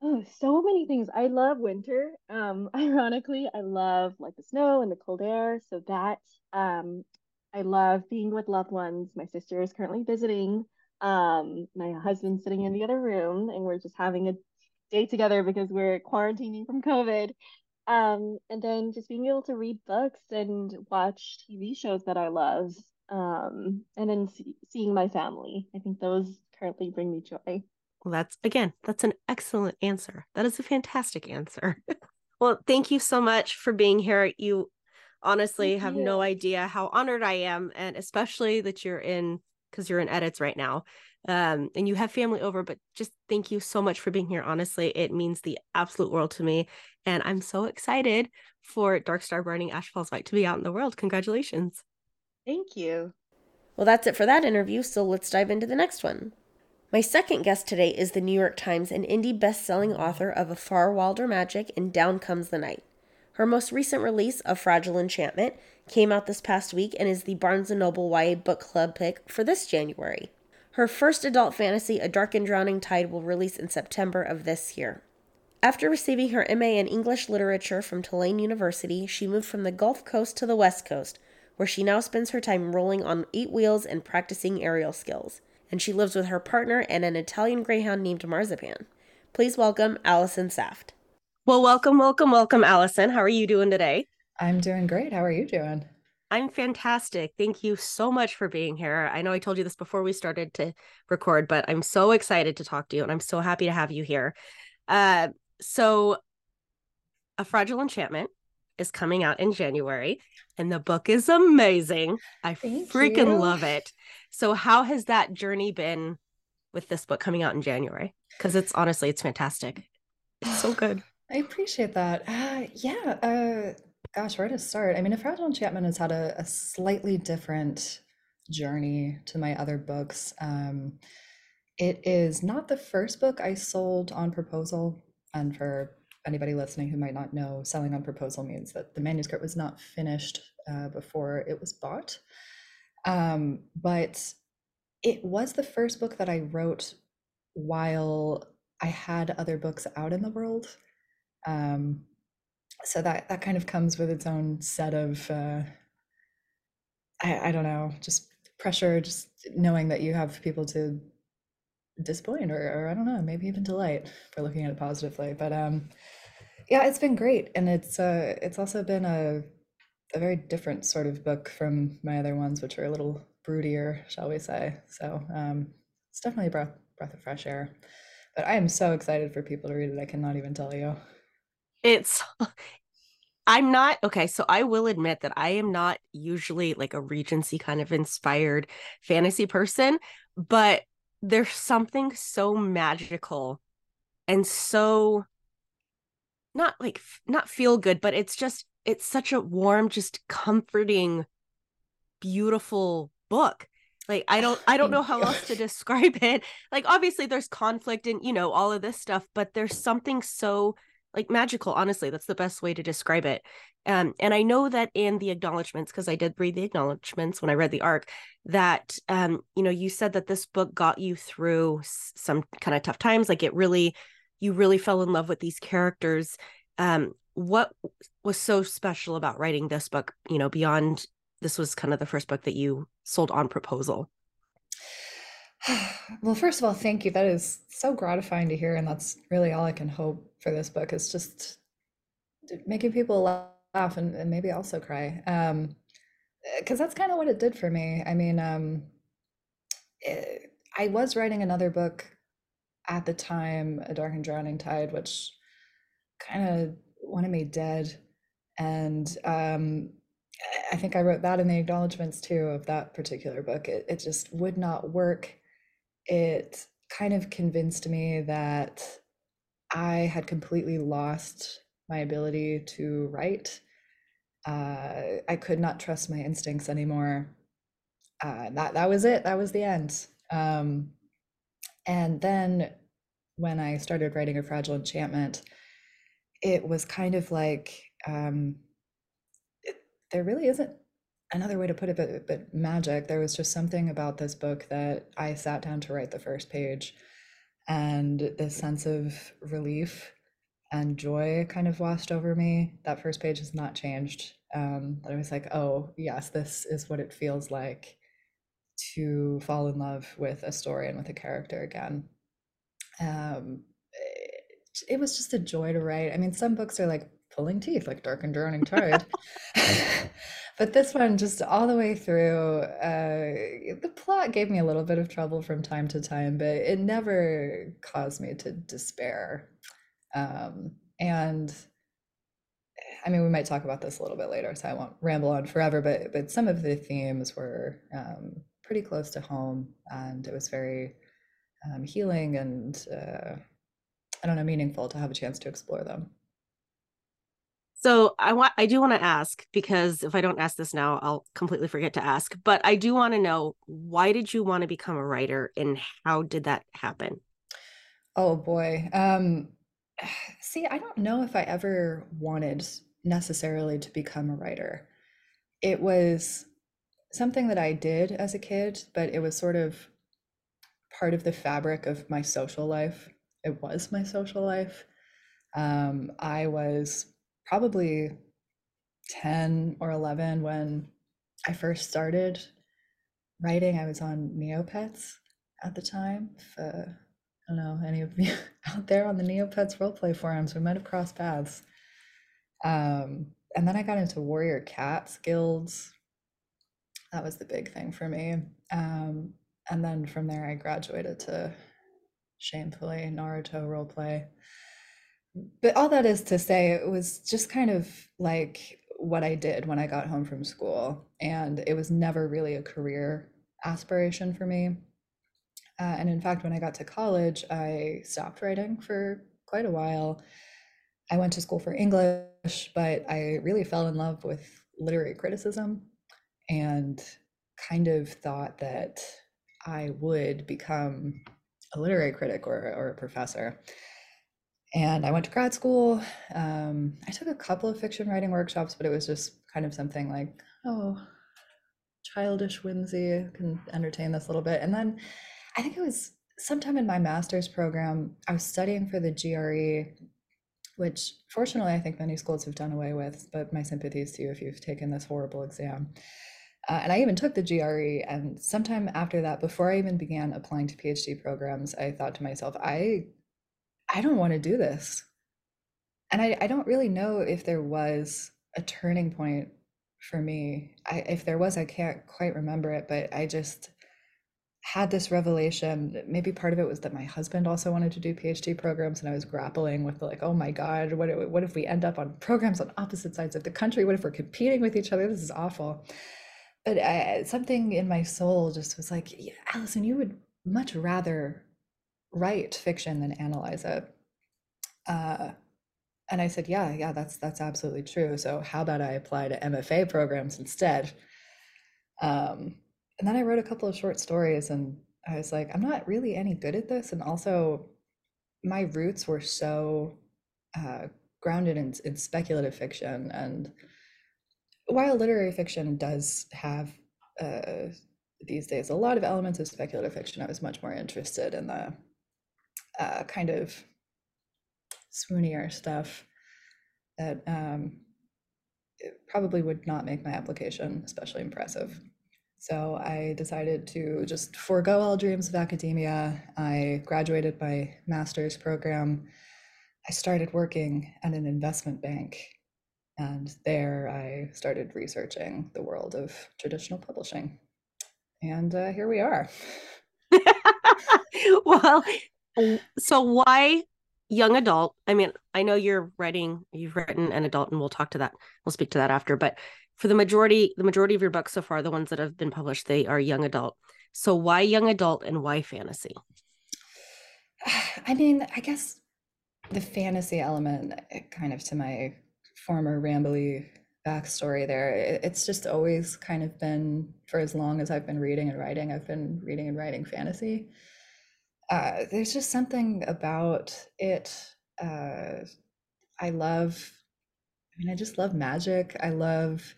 [SPEAKER 3] Oh, so many things. I love winter. Um, ironically, I love like the snow and the cold air. So that um, I love being with loved ones. My sister is currently visiting. Um, my husband's sitting in the other room, and we're just having a day together because we're quarantining from COVID. Um, and then just being able to read books and watch TV shows that I love. Um, and then see, seeing my family. I think those currently bring me joy.
[SPEAKER 2] Well, that's again, that's an excellent answer. That is a fantastic answer. well, thank you so much for being here. You honestly thank have you. no idea how honored I am, and especially that you're in because you're in edits right now. Um, and you have family over, but just thank you so much for being here. Honestly, it means the absolute world to me. And I'm so excited for Dark Star Burning Ash Falls White to be out in the world. Congratulations.
[SPEAKER 3] Thank you.
[SPEAKER 2] Well, that's it for that interview. So let's dive into the next one. My second guest today is the New York Times and indie best-selling author of A Far Wilder Magic and Down Comes the Night. Her most recent release, A Fragile Enchantment, came out this past week and is the Barnes & Noble YA Book Club pick for this January. Her first adult fantasy, A Dark and Drowning Tide, will release in September of this year. After receiving her MA in English Literature from Tulane University, she moved from the Gulf Coast to the West Coast, where she now spends her time rolling on eight wheels and practicing aerial skills and she lives with her partner and an Italian greyhound named Marzipan. Please welcome Allison Saft. Well, welcome, welcome, welcome, Allison. How are you doing today?
[SPEAKER 4] I'm doing great. How are you doing?
[SPEAKER 2] I'm fantastic. Thank you so much for being here. I know I told you this before we started to record, but I'm so excited to talk to you and I'm so happy to have you here. Uh, so, A Fragile Enchantment is coming out in January and the book is amazing. I Thank freaking you. love it. So how has that journey been with this book coming out in January? Because it's honestly, it's fantastic. It's so good.
[SPEAKER 4] I appreciate that. Uh, yeah. Uh, gosh, where to start? I mean, A Fragile Enchantment has had a, a slightly different journey to my other books. Um, it is not the first book I sold on proposal. And for anybody listening who might not know, selling on proposal means that the manuscript was not finished uh, before it was bought. Um, but it was the first book that I wrote while I had other books out in the world. Um, so that that kind of comes with its own set of uh, I, I don't know, just pressure, just knowing that you have people to disappoint or, or I don't know, maybe even delight for looking at it positively. But um, yeah, it's been great, and it's uh, it's also been a a very different sort of book from my other ones, which are a little broodier, shall we say. So um, it's definitely a breath, breath of fresh air. But I am so excited for people to read it. I cannot even tell you.
[SPEAKER 2] It's, I'm not, okay, so I will admit that I am not usually like a Regency kind of inspired fantasy person, but there's something so magical and so not like not feel good but it's just it's such a warm just comforting beautiful book. Like i don't i don't know how else to describe it. Like obviously there's conflict and you know all of this stuff but there's something so like magical honestly that's the best way to describe it. Um, and i know that in the acknowledgments because i did read the acknowledgments when i read the arc that um, you know you said that this book got you through some kind of tough times. Like it really you really fell in love with these characters. Um, what was so special about writing this book you know beyond this was kind of the first book that you sold on proposal?
[SPEAKER 4] Well first of all thank you. That is so gratifying to hear and that's really all i can hope for this book is just making people laugh and, and maybe also cry. Um because that's kind of what it did for me. I mean um it, eh, i was writing another book at the time a dark and drowning tide which kind of wanted me dead and um, I think I wrote that in the acknowledgments too of that particular book. It, it just would not work. It kind of convinced me that I had completely lost my ability to write. Uh, I could not trust my instincts anymore. Uh, that that was it. That was the end. Um, and then when I started writing a fragile enchantment, it was kind of like um, it, there really isn't another way to put it but, but magic there was just something about this book that i sat down to write the first page and this sense of relief and joy kind of washed over me. That first page has not changed. Um, I was like, oh, yes, this is what it feels like to fall in love with a story and with a character again. Um, it, was just a joy to write. I mean, some books are like pulling teeth, like Dark and Drowning Tide. but this one, just all the way through, uh, the plot gave me a little bit of trouble from time to time, but it never caused me to despair. Um, and I mean, we might talk about this a little bit later, so I won't ramble on forever. But but some of the themes were um, pretty close to home, and it was very um, healing and uh, I don't know, meaningful to have a chance to explore them.
[SPEAKER 2] So I want I do want to ask because if I don't ask this now, I'll completely forget to ask. But I do want to know why did you want to become a writer and how did that happen?
[SPEAKER 4] Oh boy. Um see, I don't know if I ever wanted necessarily to become a writer. It was something that I did as a kid, but it was sort of part of the fabric of my social life. It was my social life. Um, I was probably 10 or 11 when I first started writing. I was on Neopets at the time. If, uh, I don't know any of you out there on the Neopets roleplay forums, we might have crossed paths. Um, and then I got into Warrior Cats guilds. That was the big thing for me. Um, and then from there, I graduated to shamefully Naruto roleplay. But all that is to say, it was just kind of like what I did when I got home from school. And it was never really a career aspiration for me. Uh, and in fact, when I got to college, I stopped writing for quite a while. I went to school for English, but I really fell in love with literary criticism and kind of thought that I would become a literary critic or, or a professor. And I went to grad school. Um, I took a couple of fiction writing workshops, but it was just kind of something like, oh, childish whimsy, can entertain this a little bit. And then I think it was sometime in my master's program, I was studying for the GRE, which fortunately I think many schools have done away with, but my sympathies to you if you've taken this horrible exam. Uh, and I even took the GRE. And sometime after that, before I even began applying to PhD programs, I thought to myself, I, I don't want to do this. And I, I don't really know if there was a turning point for me. I, if there was, I can't quite remember it, but I just had this revelation. Maybe part of it was that my husband also wanted to do PhD programs, and I was grappling with like, oh my God, what, what if we end up on programs on opposite sides of the country? What if we're competing with each other? This is awful but I, something in my soul just was like, yeah, Allison, you would much rather write fiction than analyze it. Uh, and I said, yeah, yeah, that's that's absolutely true. So how about I apply to MFA programs instead? Um, and then I wrote a couple of short stories, and I was like, I'm not really any good at this. And also, my roots were so uh, grounded in, in speculative fiction and while literary fiction does have uh, these days a lot of elements of speculative fiction, I was much more interested in the uh, kind of swoonier stuff that um, probably would not make my application especially impressive. So I decided to just forego all dreams of academia. I graduated my master's program. I started working at an investment bank and there I started researching the world of traditional publishing. And uh, here we are.
[SPEAKER 2] well, so why young adult? I mean, I know you're writing, you've written an adult, and we'll talk to that. We'll speak to that after. But for the majority, the majority of your books so far, the ones that have been published, they are young adult. So why young adult and why fantasy?
[SPEAKER 4] I mean, I guess the fantasy element eh, kind of to my former rambly backstory there. It's just always kind of been, for as long as I've been reading and writing, I've been reading and writing fantasy. Uh, there's just something about it. Uh, I love, I mean, I just love magic. I love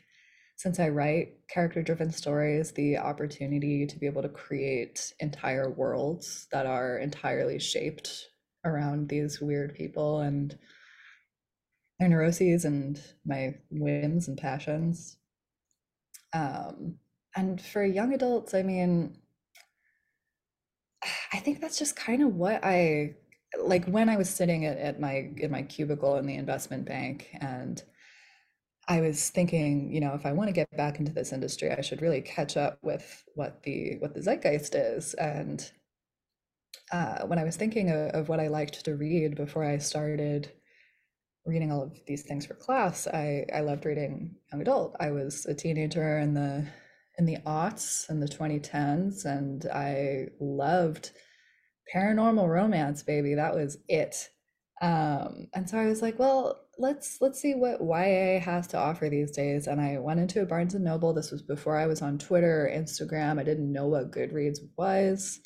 [SPEAKER 4] since I write character driven stories, the opportunity to be able to create entire worlds that are entirely shaped around these weird people and their neuroses and my whims and passions. Um, and for young adults, I mean, I think that's just kind of what I like when I was sitting at, at my in my cubicle in the investment bank and I was thinking, you know, if I want to get back into this industry, I should really catch up with what the what the zeitgeist is. And uh, when I was thinking of, of what I liked to read before I started reading all of these things for class, I I loved reading young adult. I was a teenager in the in the aughts and the 2010s, and I loved paranormal romance, baby. That was it. Um, and so I was like, well, let's let's see what YA has to offer these days. And I went into a Barnes and Noble. This was before I was on Twitter, Instagram. I didn't know what Goodreads was.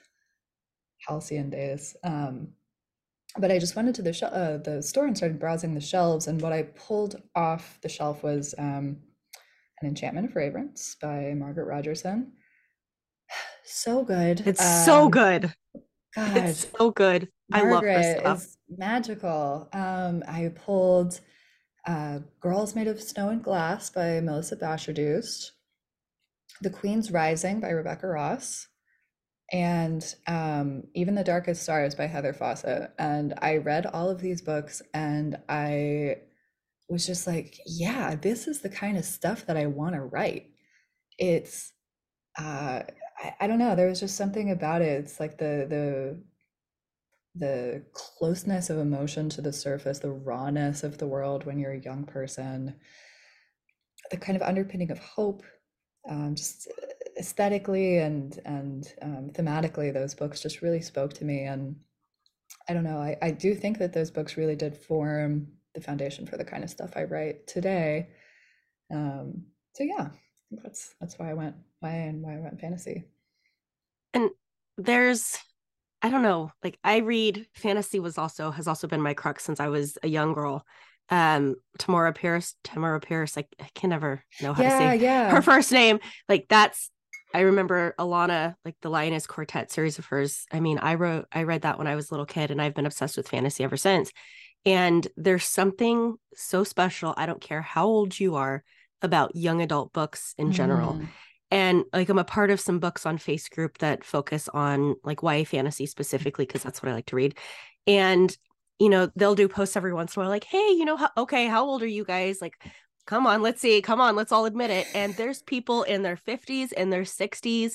[SPEAKER 4] Halcyon days. Um, but I just went into the uh, the store and started browsing the shelves. And what I pulled off the shelf was um, an Enchantment of Ravens by Margaret Rogerson. So good.
[SPEAKER 2] It's um, so good.
[SPEAKER 4] God,
[SPEAKER 2] it's so good. Margaret I love her stuff. Is
[SPEAKER 4] magical. Um, I pulled uh, Girls Made of Snow and Glass by Melissa Bashardoust, The Queen's Rising by Rebecca Ross, and um, Even the Darkest Stars by Heather Fawcett. And I read all of these books and I was just like, yeah, this is the kind of stuff that I want to write. It's uh I, I don't know, there was just something about it. It's like the the the closeness of emotion to the surface, the rawness of the world when you're a young person, the kind of underpinning of hope, um, just aesthetically and and um, thematically, those books just really spoke to me. And I don't know, I, I do think that those books really did form the foundation for the kind of stuff I write today. Um, so yeah, that's that's why I went why and why I went fantasy.
[SPEAKER 2] And there's I don't know, like I read fantasy was also has also been my crux since I was a young girl. Um Tamora Pierce, Tamora Pierce, like I can never know how
[SPEAKER 4] yeah,
[SPEAKER 2] to say
[SPEAKER 4] yeah.
[SPEAKER 2] her first name. Like that's I remember Alanna, like the Lioness Quartet series of hers. I mean, I wrote I read that when I was a little kid and I've been obsessed with fantasy ever since. And there's something so special, I don't care how old you are, about young adult books in general. Mm and like i'm a part of some books on face group that focus on like ya fantasy specifically because that's what i like to read and you know they'll do posts every once in a while like hey you know how, okay how old are you guys like come on let's see come on let's all admit it and there's people in their 50s and their 60s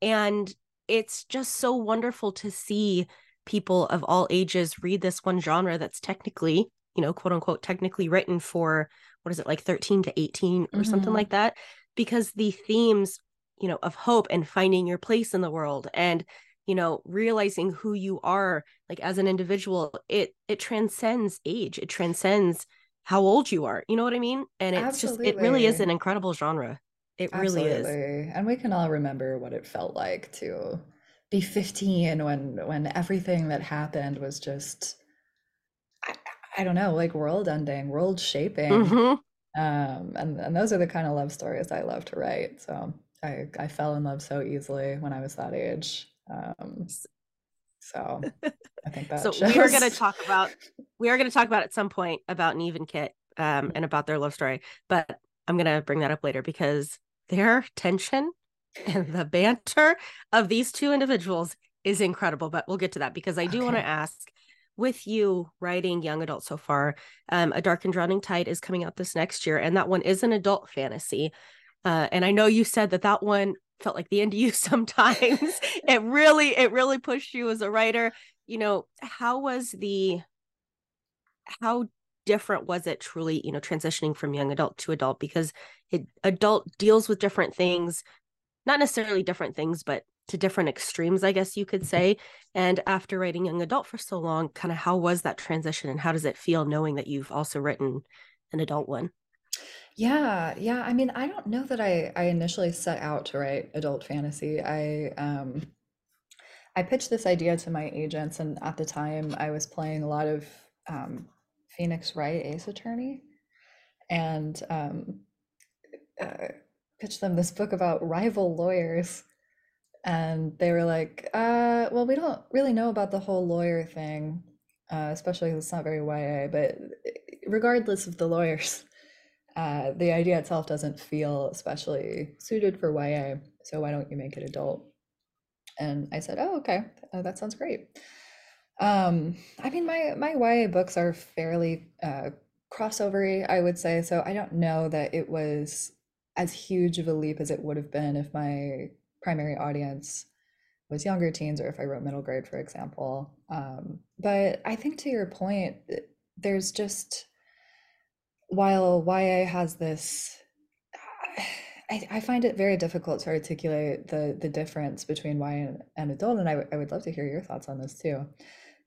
[SPEAKER 2] and it's just so wonderful to see people of all ages read this one genre that's technically you know quote unquote technically written for what is it like 13 to 18 or mm-hmm. something like that because the themes you know of hope and finding your place in the world and you know realizing who you are like as an individual it it transcends age it transcends how old you are you know what i mean? And it's Absolutely. just it really is an incredible genre. It Absolutely. really is.
[SPEAKER 4] And we can all remember what it felt like to be 15 when when everything that happened was just I, I don't know like world ending world shaping. Mm-hmm. Um and and those are the kind of love stories i love to write. So i i fell in love so easily when i was that age. Um so i think that
[SPEAKER 2] so shows. we are going to talk about we are going to talk about at some point about Niamh and kit um and about their love story but i'm going to bring that up later because their tension and the banter of these two individuals is incredible but we'll get to that because i do okay. want to ask with you writing young adult so far. Um, A Dark and Drowning Tide is coming out this next year, and that one is an adult fantasy. Uh, and I know you said that that one felt like the end of you sometimes. it really, it really pushed you as a writer. You know, how was the, how different was it truly, you know, transitioning from young adult to adult? Because it adult deals with different things, not necessarily different things, but to different extremes, I guess you could say. And after writing young adult for so long, kind of how was that transition and how does it feel knowing that you've also written an adult one?
[SPEAKER 4] Yeah, yeah. I mean, I don't know that I I initially set out to write adult fantasy. I um I pitched this idea to my agents and at the time I was playing a lot of um Phoenix Wright Ace Attorney and um uh, pitched them this book about rival lawyers. And they were like, uh, well, we don't really know about the whole lawyer thing, uh, especially it's not very YA, but regardless of the lawyers, uh, the idea itself doesn't feel especially suited for YA. So why don't you make it adult? And I said, oh, okay, uh, that sounds great. Um, I mean, my my YA books are fairly uh, crossovery, I would say. So I don't know that it was as huge of a leap as it would have been if my primary audience was younger teens or if I wrote middle grade, for example. Um, but I think to your point, there's just while YA has this. I, I find it very difficult to articulate the the difference between YA and, adult, and I, I would love to hear your thoughts on this too.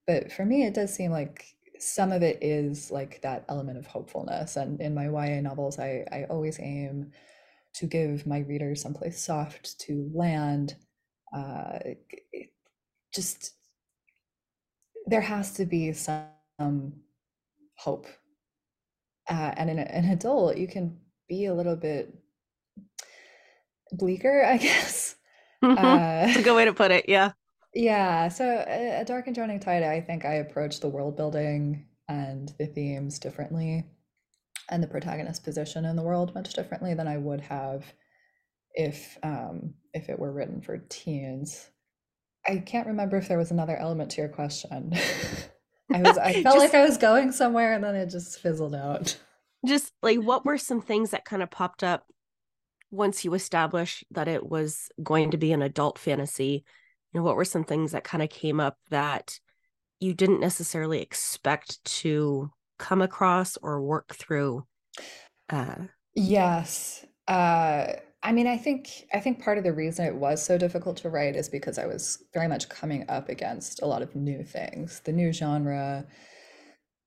[SPEAKER 4] But for me, it does seem like some of it is like that element of hopefulness. And in my YA novels, I, I always aim to give my readers someplace soft to land. Uh, just there has to be some hope. Uh, and in a, an adult, you can be a little bit bleaker, I guess.
[SPEAKER 2] Mm-hmm. Uh, That's a good way to put it. Yeah.
[SPEAKER 4] Yeah, so a, Dark and Drowning Tide, I think I approach the world building and the themes differently and the protagonist position in the world much differently than I would have if um if it were written for teens. I can't remember if there was another element to your question. I was I felt just, like I was going somewhere and then it just fizzled out.
[SPEAKER 2] Just like what were some things that kind of popped up once you established that it was going to be an adult fantasy You know what were some things that kind of came up that you didn't necessarily expect to come across or work through
[SPEAKER 4] uh yes uh I mean, I think I think part of the reason it was so difficult to write is because I was very much coming up against a lot of new things, the new genre.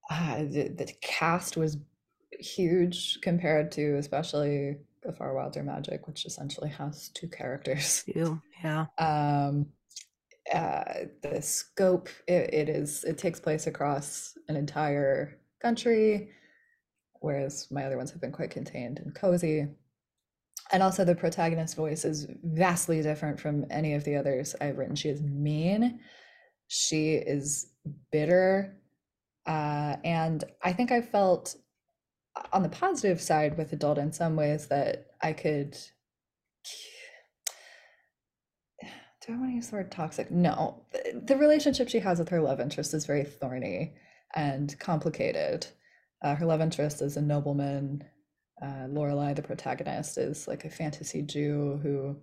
[SPEAKER 4] Uh, the, the cast was huge compared to especially the Far Wilder Magic, which essentially has two characters.
[SPEAKER 2] Two, yeah.
[SPEAKER 4] Um, uh, the scope it, it is it takes place across an entire country whereas my other ones have been quite contained and cozy and also the protagonist's voice is vastly different from any of the others i've written she is mean she is bitter uh, and i think i felt on the positive side with adult in some ways that i could do I want to use the word toxic? No. The relationship she has with her love interest is very thorny and complicated. Uh, her love interest is a nobleman. Uh, Lorelei, the protagonist, is like a fantasy Jew who,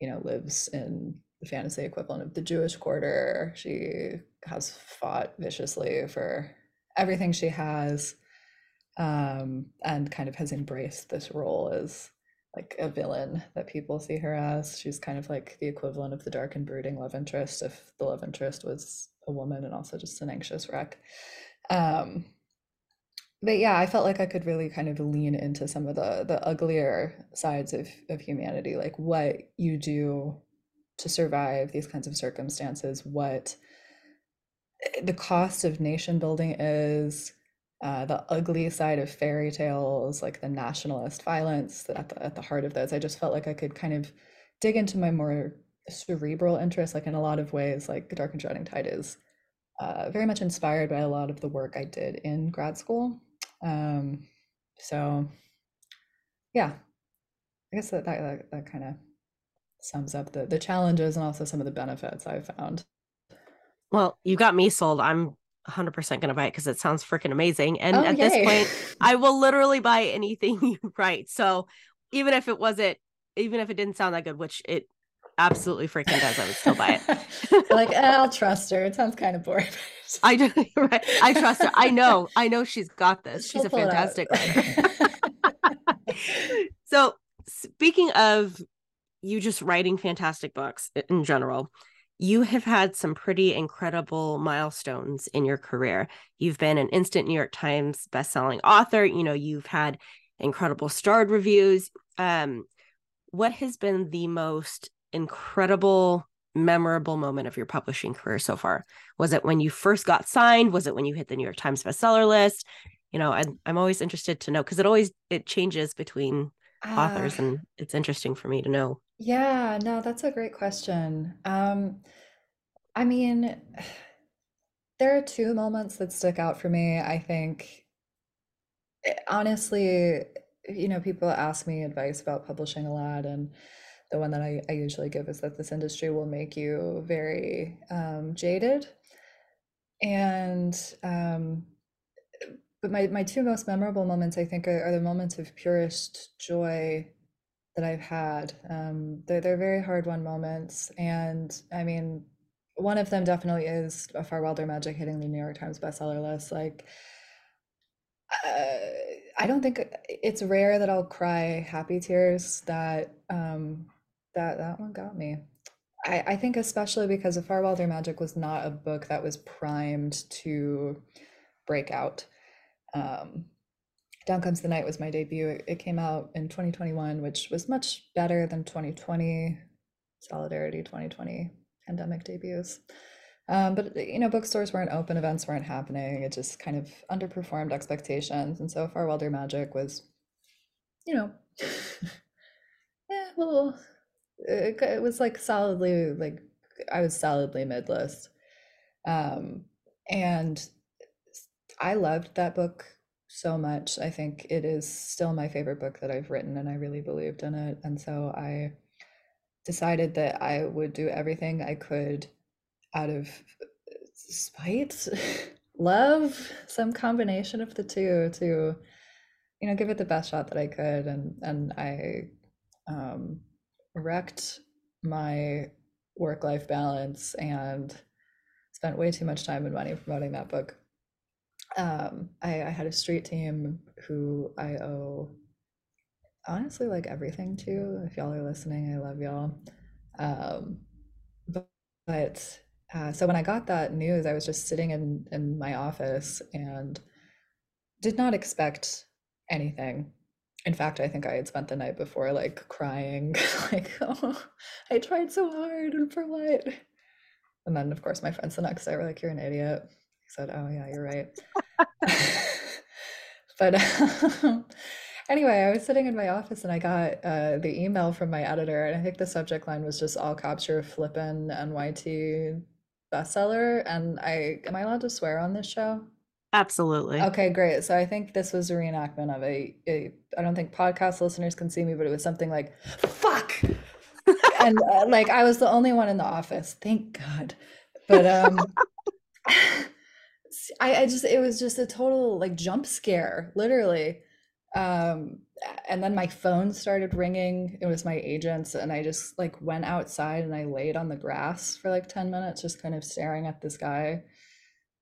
[SPEAKER 4] you know, lives in the fantasy equivalent of the Jewish quarter. She has fought viciously for everything she has um, and kind of has embraced this role as like a villain that people see her as. She's kind of like the equivalent of the dark and brooding love interest if the love interest was a woman and also just an anxious wreck. Um, but yeah, I felt like I could really kind of lean into some of the the uglier sides of of humanity, like what you do to survive these kinds of circumstances, what eh, the cost of nation building is, uh, the ugly side of fairy tales, like the nationalist violence at the, at the heart of those. I just felt like I could kind of dig into my more cerebral interests, like in a lot of ways, like Dark and Drowning Tide is uh, very much inspired by a lot of the work I did in grad school. Um, so, yeah, I guess that that, that, that kind of sums up the the challenges and also some of the benefits I've found.
[SPEAKER 2] Well, you got me sold. I'm 100% going to buy it because it sounds freaking amazing. And oh, at yay. this point, I will literally buy anything you write. So even if it wasn't, even if it didn't sound that good, which it absolutely freaking does, I would still buy
[SPEAKER 4] it. like, eh, I'll trust her. It sounds kind of boring.
[SPEAKER 2] I do. Right. I trust her. I know. I know she's got this. She's She'll a fantastic writer. so speaking of you just writing fantastic books in general, you have had some pretty incredible milestones in your career. You've been an instant New York Times bestselling author. You know, you've had incredible starred reviews. Um, what has been the most incredible, memorable moment of your publishing career so far? Was it when you first got signed? Was it when you hit the New York Times bestseller list? You know, I'm, I'm always interested to know because it always it changes between authors and it's interesting for me to know.
[SPEAKER 4] Yeah, no, that's a great question. Um, I mean, there are two moments that stick out for me. I think, eh, honestly, you know, people ask me advice about publishing a lot, and the one that I, I usually give is that this industry will make you very um, jaded. And um, but my, my two most memorable moments, I think, are, are the moments of purest joy that I've had. Um, they're, they're very hard won moments. And I mean, one of them definitely is a Far Wilder Magic hitting the New York Times bestseller list. Like, uh, I don't think it's rare that I'll cry happy tears. That um, that that one got me. I, I think especially because A Far Wilder Magic was not a book that was primed to break out. Um, Down Comes the Night was my debut. It, it came out in 2021, which was much better than 2020 Solidarity 2020 pandemic debuts. Um, but you know, bookstores weren't open, events weren't happening. It just kind of underperformed expectations, and so Far Wilder Magic was, you know, yeah, well, it, it was like solidly like I was solidly mid list, um, and I loved that book so much. I think it is still my favorite book that I've written, and I really believed in it. And so I decided that I would do everything I could out of spite, love, some combination of the two to, you know, give it the best shot that I could. And and I um, wrecked my work life balance and spent way too much time and money promoting that book um, I, I had a street team who I owe honestly like everything to. If y'all are listening, I love y'all. Um, but, but uh, so when I got that news, I was just sitting in in my office and did not expect anything. In fact, I think I had spent the night before like crying, like, oh, I tried so hard and for what? And then, of course, my friends the next day were like, "You're an idiot." I said, "Oh yeah, you're right." but um, anyway, I was sitting in my office and I got uh, the email from my editor, and I think the subject line was just "all caps your flippin' NYT bestseller." And I am I allowed to swear on this show?
[SPEAKER 2] Absolutely.
[SPEAKER 4] Okay, great. So I think this was a reenactment of a, a I don't think podcast listeners can see me, but it was something like "fuck," and uh, like I was the only one in the office. Thank God. But um. I, I just it was just a total like jump scare, literally. Um, and then my phone started ringing. It was my agent's, and I just like went outside and I laid on the grass for like 10 minutes, just kind of staring at this sky.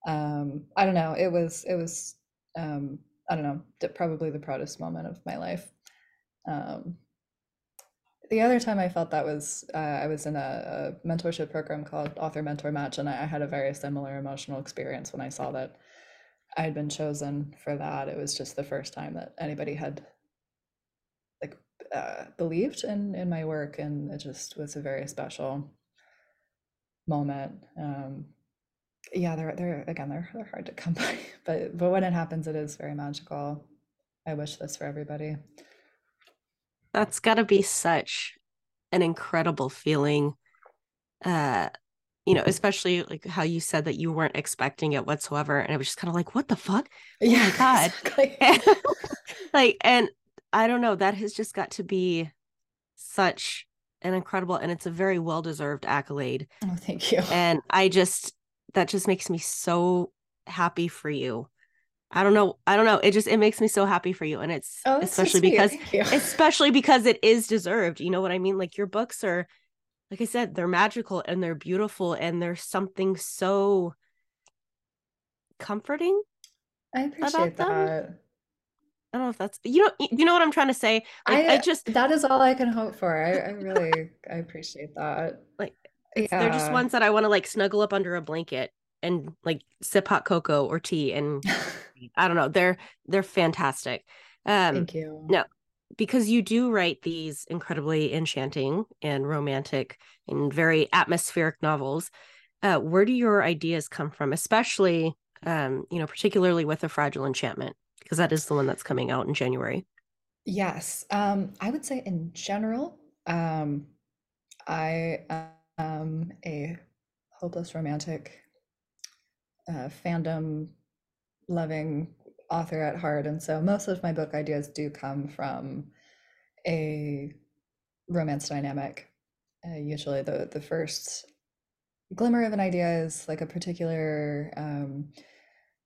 [SPEAKER 4] Um, I don't know. It was it was um, I don't know, probably the proudest moment of my life. Um, the other time I felt that was uh, I was in a, a, mentorship program called Author Mentor Match, and I, I, had a very similar emotional experience when I saw that I had been chosen for that. It was just the first time that anybody had like uh, believed in in my work, and it just was a very special moment. Um, yeah, they're they're again they're they're hard to come by, but but when it happens, it is very magical. I wish this for everybody.
[SPEAKER 2] That's got to be such an incredible feeling. Uh, you know, especially like how you said that you weren't expecting it whatsoever. And I was just kind of like, what the fuck? Oh yeah, my God. Exactly. like, and I don't know, that has just got to be such an incredible and it's a very well deserved accolade.
[SPEAKER 4] Oh, thank you.
[SPEAKER 2] And I just, that just makes me so happy for you. I don't know. I don't know. It just it makes me so happy for you, and it's oh, especially because especially because it is deserved. You know what I mean? Like your books are, like I said, they're magical and they're beautiful, and there's something so comforting.
[SPEAKER 4] I appreciate that.
[SPEAKER 2] I don't know if that's you know you know what I'm trying to say.
[SPEAKER 4] Like, I, I just that is all I can hope for. I, I really I appreciate that.
[SPEAKER 2] Like yeah. they're just ones that I want to like snuggle up under a blanket and like sip hot cocoa or tea and I don't know. They're they're fantastic.
[SPEAKER 4] Um, Thank you.
[SPEAKER 2] No, because you do write these incredibly enchanting and romantic and very atmospheric novels. Uh, where do your ideas come from, especially um, you know, particularly with a fragile enchantment, because that is the one that's coming out in January.
[SPEAKER 4] Yes. Um, I would say in general, um, I am a hopeless romantic uh, fandom loving author at heart. And so most of my book ideas do come from a romance dynamic. Uh, usually the the first glimmer of an idea is like a particular um,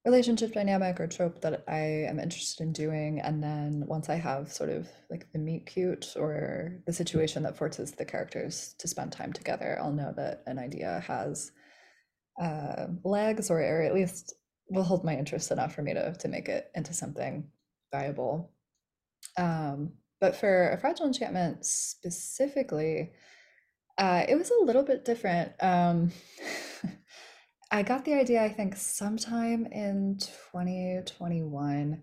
[SPEAKER 4] relationship dynamic or trope that I am interested in doing. And then once I have sort of like the meet cute or the situation that forces the characters to spend time together, I'll know that an idea has uh, legs or, or at least will hold my interest enough for me to, to make it into something viable. Um, but for a fragile enchantment specifically, uh, it was a little bit different. Um, I got the idea, I think, sometime in 2021,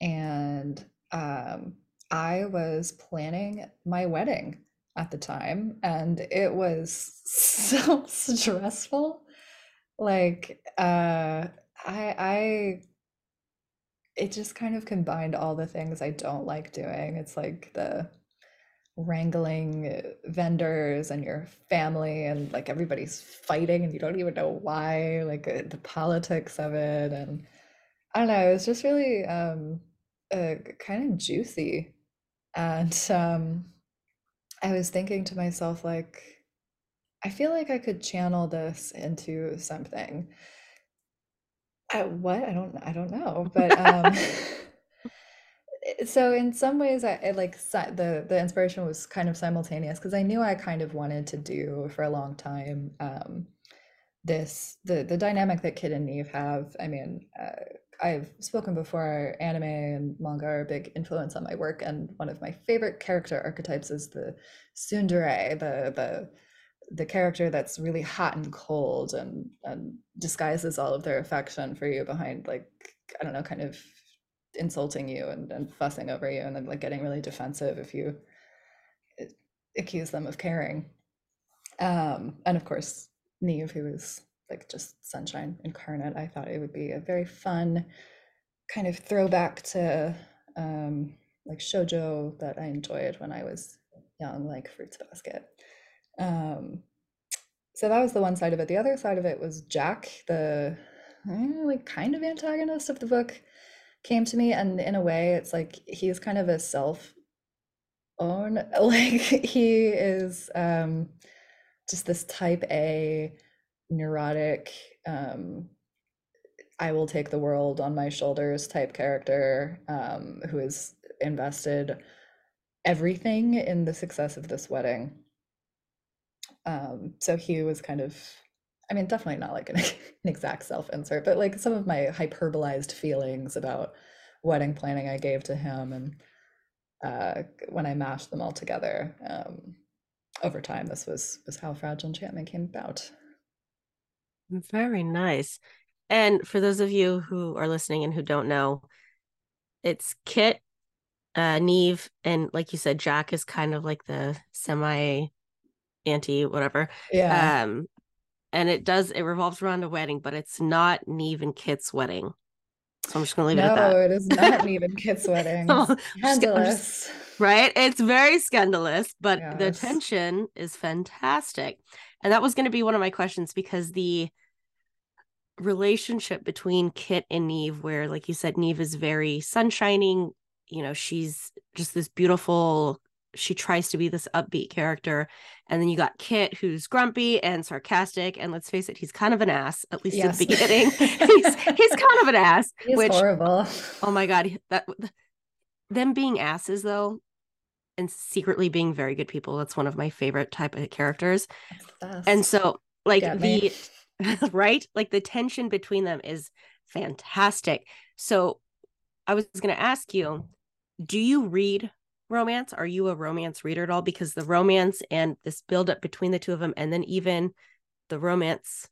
[SPEAKER 4] and um, I was planning my wedding at the time, and it was so stressful. Like, uh, I, I, it just kind of combined all the things I don't like doing. It's like the wrangling vendors and your family and like everybody's fighting and you don't even know why like uh, the politics of it and i don't know it was just really um uh, kind of juicy. And um i was thinking to myself like i feel like i could channel this into something. I, what? I don't i don't know but um so in some ways I, I like the the inspiration was kind of simultaneous because I knew I kind of wanted to do for a long time um, this the the dynamic that Kit and Neve have. I mean, uh, I've spoken before. Anime and manga are a big influence on my work, and one of my favorite character archetypes is the tsundere, the the the character that's really hot and cold and and disguises all of their affection for you behind like I don't know, kind of insulting you and, and fussing over you and then like getting really defensive if you eh, accuse them of caring. Um and of course neve who is like just sunshine incarnate i thought it would be a very fun kind of throwback to um like shojo that i enjoyed when i was young like fruits basket. Um so that was the one side of it. The other side of it was jack the eh, like kind of antagonist of the book came to me and in a way it's like he's kind of a self own like he is um just this type a neurotic um i will take the world on my shoulders type character um who is invested everything in the success of this wedding. Um so he was kind of I mean, definitely not like an, an exact self insert, but like some of my hyperbolized feelings about wedding planning I gave to him, and uh, when I mashed them all together um, over time, this was was how Fragile Enchantment came about.
[SPEAKER 2] Very nice. And for those of you who are listening and who don't know, it's Kit, uh, Neve, and like you said, Jack is kind of like the semi anti whatever.
[SPEAKER 4] Yeah.
[SPEAKER 2] Um, and it does it revolves around a wedding, but it's not Neve and Kit's wedding. So I'm just gonna leave
[SPEAKER 4] no,
[SPEAKER 2] it at that.
[SPEAKER 4] No, it is not Neve and Kit's wedding. scandalous.
[SPEAKER 2] Just, right? It's very scandalous, but yes. the tension is fantastic. And that was gonna be one of my questions because the relationship between Kit and Neve, where like you said, Neve is very sunshining, you know, she's just this beautiful she tries to be this upbeat character and then you got kit who's grumpy and sarcastic and let's face it he's kind of an ass at least yes. in the beginning. He's, he's kind of an ass
[SPEAKER 4] he's which horrible.
[SPEAKER 2] Oh my god that them being asses though and secretly being very good people that's one of my favorite type of characters. And so like the right? Like the tension between them is fantastic. So i was going to ask you do you read romance? Are you a romance reader at all? Because the romance and this buildup between the two of them, and then even the romance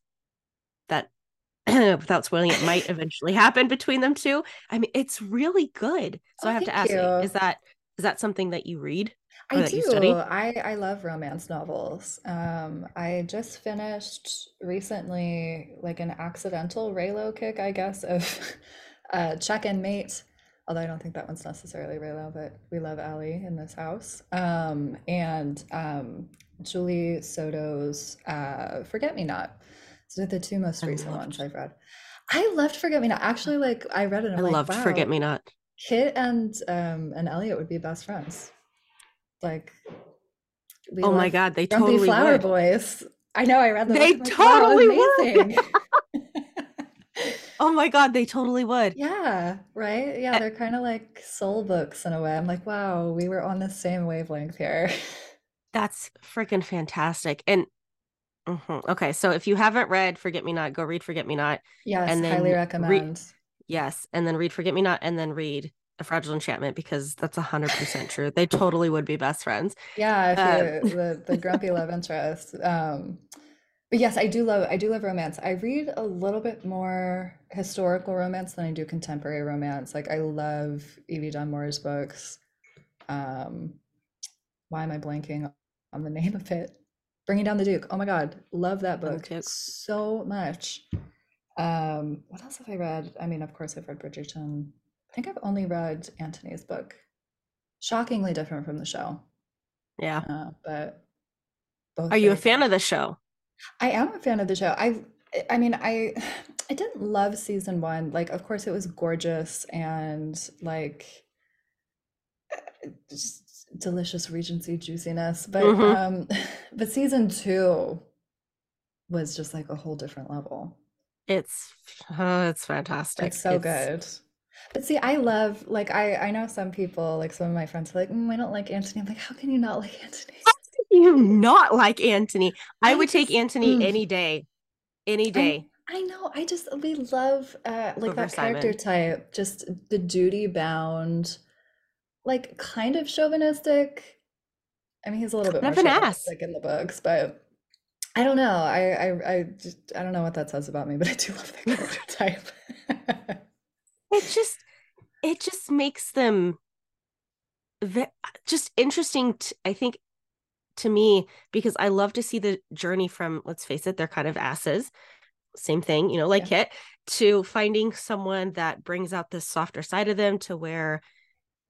[SPEAKER 2] that, without spoiling it, might eventually happen between them two. I mean, it's really good. So oh, I have to ask you. you, is that is that something that you read?
[SPEAKER 4] I do. I, I love romance novels. Um, I just finished recently like an accidental Reylo kick, I guess, of uh, Check and Mate although I don't think that one's necessarily Reylo, but we love Ali in this house. Um, and um, Julie Soto's uh, Forget Me Not. So the two most recent ones I've read. I loved Forget Me Not. Actually, like I read it.
[SPEAKER 2] I
[SPEAKER 4] like,
[SPEAKER 2] loved
[SPEAKER 4] wow,
[SPEAKER 2] Forget Me Not.
[SPEAKER 4] Kit and um and Elliot would be best friends. Like we
[SPEAKER 2] Oh my god, they totally
[SPEAKER 4] Flower
[SPEAKER 2] would.
[SPEAKER 4] Boys. I know I read them.
[SPEAKER 2] They
[SPEAKER 4] like, wow,
[SPEAKER 2] totally would. Oh my god, they totally would.
[SPEAKER 4] Yeah, right? Yeah,
[SPEAKER 2] Eh.
[SPEAKER 4] they're kind of like soul books in a way. I'm like, wow, we were on the same wavelength here.
[SPEAKER 2] That's freaking fantastic. And Mhm. okay, so if you haven't read Forget Me Not, go read Forget Me Not.
[SPEAKER 4] Yes,
[SPEAKER 2] And then
[SPEAKER 4] highly
[SPEAKER 2] re-
[SPEAKER 4] recommend.
[SPEAKER 2] Yes, and then read Forget Me Not, and then read A Fragile Enchantment because that's hundred percent true. They totally would be best friends.
[SPEAKER 4] Yeah, if
[SPEAKER 2] Um,
[SPEAKER 4] you the the grumpy love interest. Um, but yes, I do love I do love romance. I read a little bit more historical romance than I do contemporary romance. Like I love Evie Dunmore's books. Um, why am I blanking on the name of it? Bringing Down the Duke. Oh my God, love that book so much. Um, what else have I read? I mean, of course, I've read Bridgerton. I think I've only read Anthony's book. Shockingly different from the show.
[SPEAKER 2] Yeah.
[SPEAKER 4] Uh, but both
[SPEAKER 2] Are you a fan of the show?
[SPEAKER 4] I am a fan of the show. I I mean, I I didn't love season one. Like, of course, it was gorgeous and like uh, just delicious Regency juiciness. But
[SPEAKER 2] Mhm.
[SPEAKER 4] um, but season two was just like a whole different level.
[SPEAKER 2] It's oh, it's fantastic.
[SPEAKER 4] It's so good. But see, I love like I I know some people like some of my friends are like, mm, I don't like Anthony. I'm like, how can you not like Anthony?
[SPEAKER 2] You not like Anthony? I,
[SPEAKER 4] I
[SPEAKER 2] would take
[SPEAKER 4] just-
[SPEAKER 2] Anthony
[SPEAKER 4] mm.
[SPEAKER 2] any day, any day.
[SPEAKER 4] I know. I just we love uh like
[SPEAKER 2] Over
[SPEAKER 4] that character
[SPEAKER 2] Simon.
[SPEAKER 4] type, just the duty bound, like kind of chauvinistic. I mean, he's a little bit more
[SPEAKER 2] an ass.
[SPEAKER 4] chauvinistic in the books, but I don't know. I I I just I don't know what that says about me, but I do love that character type.
[SPEAKER 2] it just it just makes them just interesting t- i think to me because i love to see the journey from let's face it they're kind of asses same thing you know like Kit to finding someone that brings out the softer side of them to where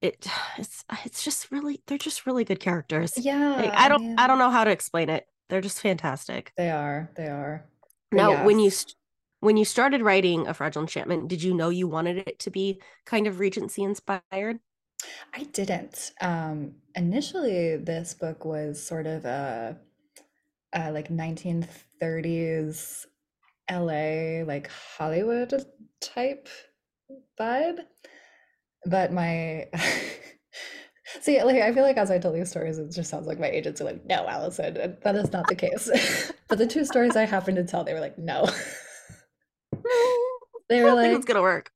[SPEAKER 2] it it's uh, it's just really they're just really good characters.
[SPEAKER 4] Yeah,
[SPEAKER 2] Like, i don't i don't know how to explain it. They're just fantastic.
[SPEAKER 4] They are. They are.
[SPEAKER 2] Now when you st- when you started writing a fragile enchantment did you know you wanted it to be kind of regency inspired
[SPEAKER 4] I didn't. Um, initially, this book was sort of a, a like 1930s LA, like Hollywood type vibe. But my see, like I feel like as I tell these stories, it just sounds like my agents are like, "No, Allison," and that is not the case. but the two stories I happened to tell, they were like, "No." They were like,
[SPEAKER 2] it's gonna work.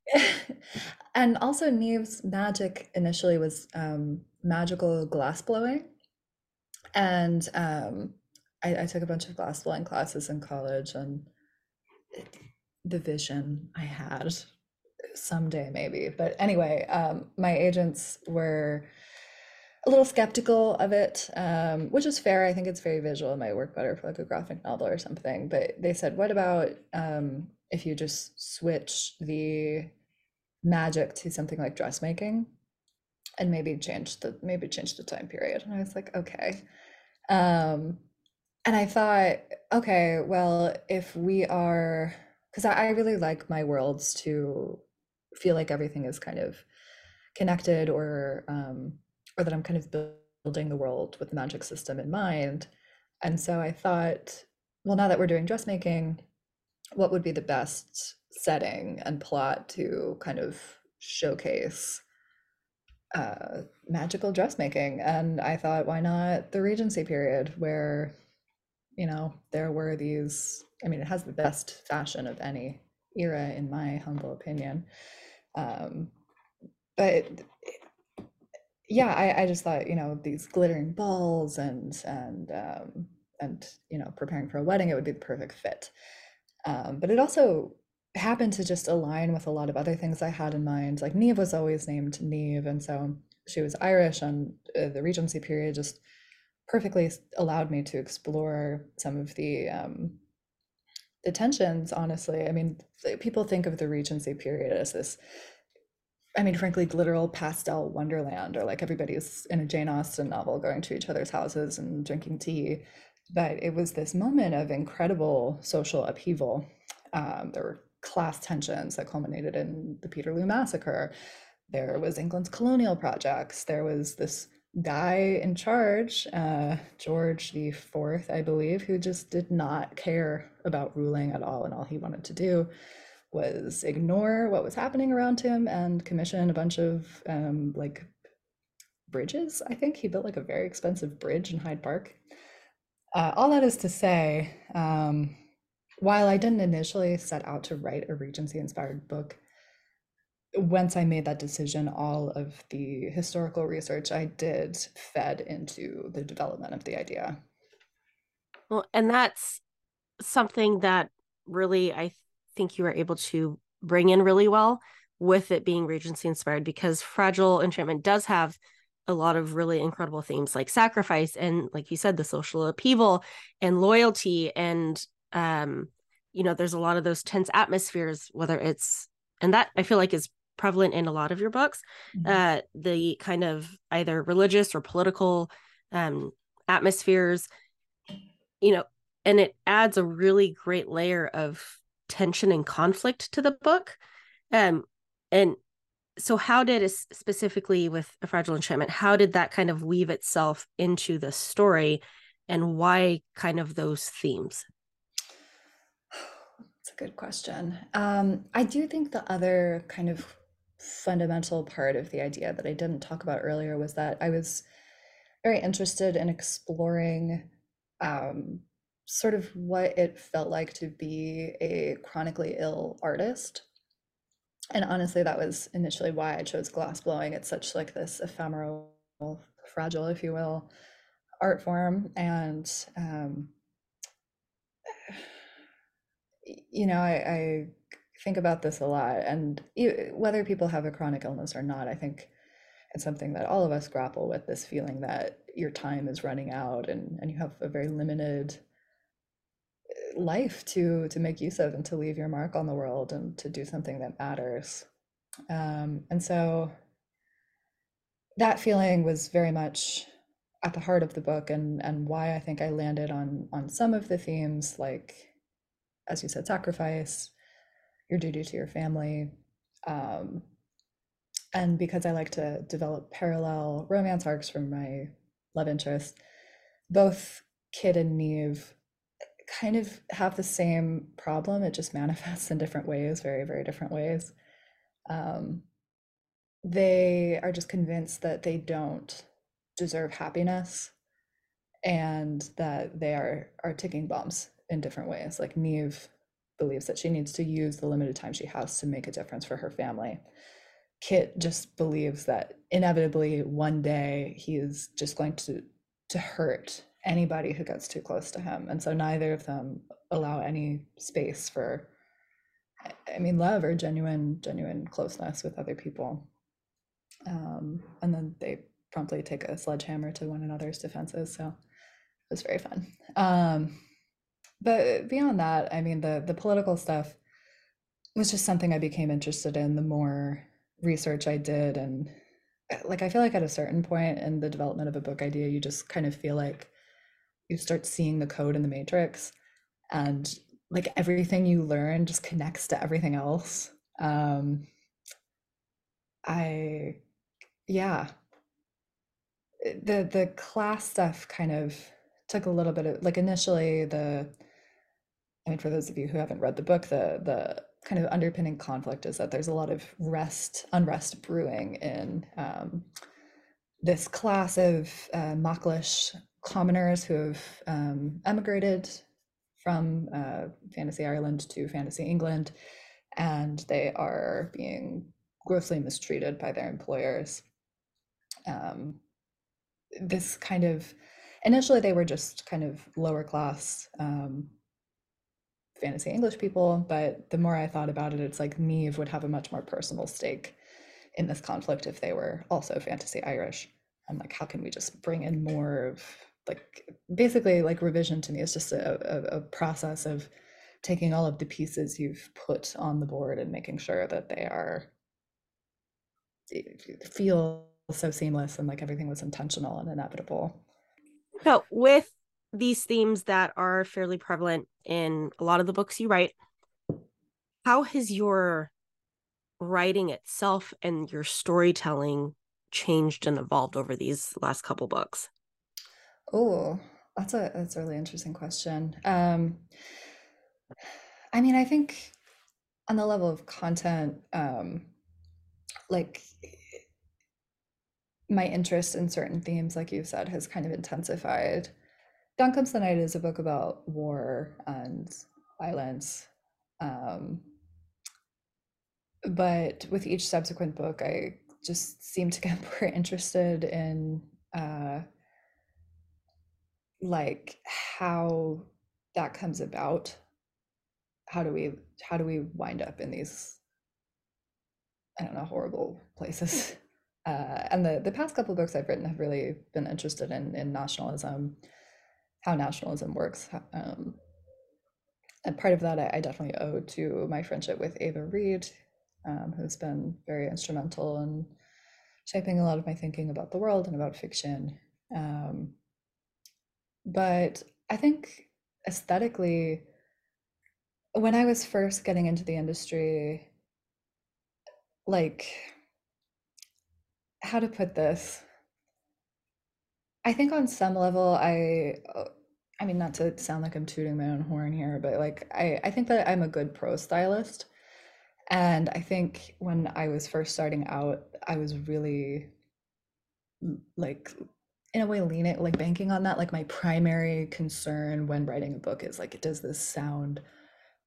[SPEAKER 4] And also Neve's magic initially was um, magical glass blowing, and um, I, I took a bunch of glass blowing classes in college, and it- the vision I had someday maybe, but anyway, um, my agents were a little skeptical of it, um, which is fair. I think it's very visual. It might work better for like a graphic novel or something. But they said, what about um, if you just switch the magic to something like dressmaking and maybe change the maybe change the time period? And I was like, okay. Um, and I thought, okay, well, if we are, because I, I really like my worlds to feel like everything is kind of connected or um, or that I'm kind of building the world with the magic system in mind. And so I thought, well, now that we're doing dressmaking, what would be the best setting and plot to kind of showcase uh, magical dressmaking? And I thought, why not the Regency period, where you know there were these. I mean, it has the best fashion of any era, in my humble opinion. Um, but yeah, I, I just thought, you know, these glittering balls and and um, and you know, preparing for a wedding, it would be the perfect fit. Um, but it also happened to just align with a lot of other things I had in mind. Like Neve was always named Neve, and so she was Irish, and uh, the Regency period just perfectly allowed me to explore some of the um, the tensions. Honestly, I mean, people think of the Regency period as this I mean, frankly, literal pastel wonderland, or like everybody's in a Jane Austen novel going to each other's houses and drinking tea. But it was this moment of incredible social upheaval. Um, there were class tensions that culminated in the Peterloo Massacre. There was England's colonial projects. There was this guy in charge, uh, George the Fourth, I believe, who just did not care about ruling at all, and all he wanted to do was ignore what was happening around him and commission a bunch of um, like bridges. I think he built like a very expensive bridge in Hyde Park. Uh, all that is to say, um, while I didn't initially set out to write a Regency inspired book, once I made that decision, all of the historical research I did fed into the development of the idea.
[SPEAKER 2] Well, and that's something that really I think you were able to bring in really well with it being Regency inspired because Fragile Enchantment does have a lot of really incredible themes like sacrifice and like you said the social upheaval and loyalty and um you know there's a lot of those tense atmospheres whether it's and that I feel like is prevalent in a lot of your books mm-hmm. uh the kind of either religious or political um atmospheres you know and it adds a really great layer of tension and conflict to the book um and so how did specifically with a fragile enchantment how did that kind of weave itself into the story and why kind of those themes?
[SPEAKER 4] That's a good question. Um, i do think the other kind of fundamental part of the idea that i didn't talk about earlier was that i was very interested in exploring um, sort of what it felt like to be a chronically ill artist and honestly that was initially why i chose glass blowing. It's such like this ephemeral fragile if you will art form. And um, you know I, I think about this a lot. And whether people have a chronic illness or not i think it's something that all of us grapple with this feeling that your time is running out and, and you have a very limited life to to make use of and to leave your mark on the world and to do something that matters. Um, and so that feeling was very much at the heart of the book and and why i think i landed on on some of the themes like as you said sacrifice your duty to your family um, and because i like to develop parallel romance arcs from my love interest both kit and neve kind of have the same problem. It just manifests in different ways, very, very different ways. Um, they are just convinced that they don't deserve happiness and that they are are ticking bombs in different ways. Like Neve believes that she needs to use the limited time she has to make a difference for her family. Kit just believes that inevitably one day he is just going to to hurt anybody who gets too close to him. And so neither of them allow any space for I mean love or genuine genuine closeness with other people. Um, and then they promptly take a sledgehammer to one another's defenses. So it was very fun. Um, but beyond that, I mean the the political stuff was just something I became interested in the more research I did and like I feel like at a certain point in the development of a book idea, you just kind of feel like you start seeing the code in the matrix and like everything you learn just connects to everything else. Um i yeah. The the class stuff kind of took a little bit of like initially the i mean for those of you who haven't read the book the the kind of underpinning conflict is that there's a lot of rest unrest brewing in um, this class of uh, Machlish commoners who have um, emigrated from uh, Fantasy Ireland to Fantasy England, and they are being grossly mistreated by their employers. Um, this kind of initially they were just kind of lower class um, fantasy English people, but the more I thought about it, it's like Neve would have a much more personal stake in this conflict if they were also fantasy Irish. I'm like, how can we just bring in more of like basically like revision to me is just a, a, a process of taking all of the pieces you've put on the board and making sure that they are eh, feel so seamless and like everything was intentional and inevitable.
[SPEAKER 2] So, with these themes that are fairly prevalent in a lot of the books you write, how has your writing itself and your storytelling changed and evolved over these last couple books?
[SPEAKER 4] Oh, that's a that's a really interesting question. Um, I mean, I think on the level of content, um, like my interest in certain themes, like you've said, has kind of intensified. Down Comes the Night is a book about war and violence. Um, but with each subsequent book, I just seem to get more interested in uh, like how that comes about. How do we how do we wind up in these I don't know horrible places? Uh, and the the past couple books I've written have really been interested in in nationalism, how nationalism works. Um, and part of that I, I, definitely owe to my friendship with Ava Reid um, who's been very instrumental in shaping a lot of my thinking about the world and about fiction. Um, but I think aesthetically, when I was first getting into the industry, like how to put this? I think on some level i uh, i mean not to sound like i'm tooting my own horn here but like i i think that i'm a good pro stylist and i think when i was first starting out i was really like in a way leaning like banking on that like my primary concern when writing a book is like does this sound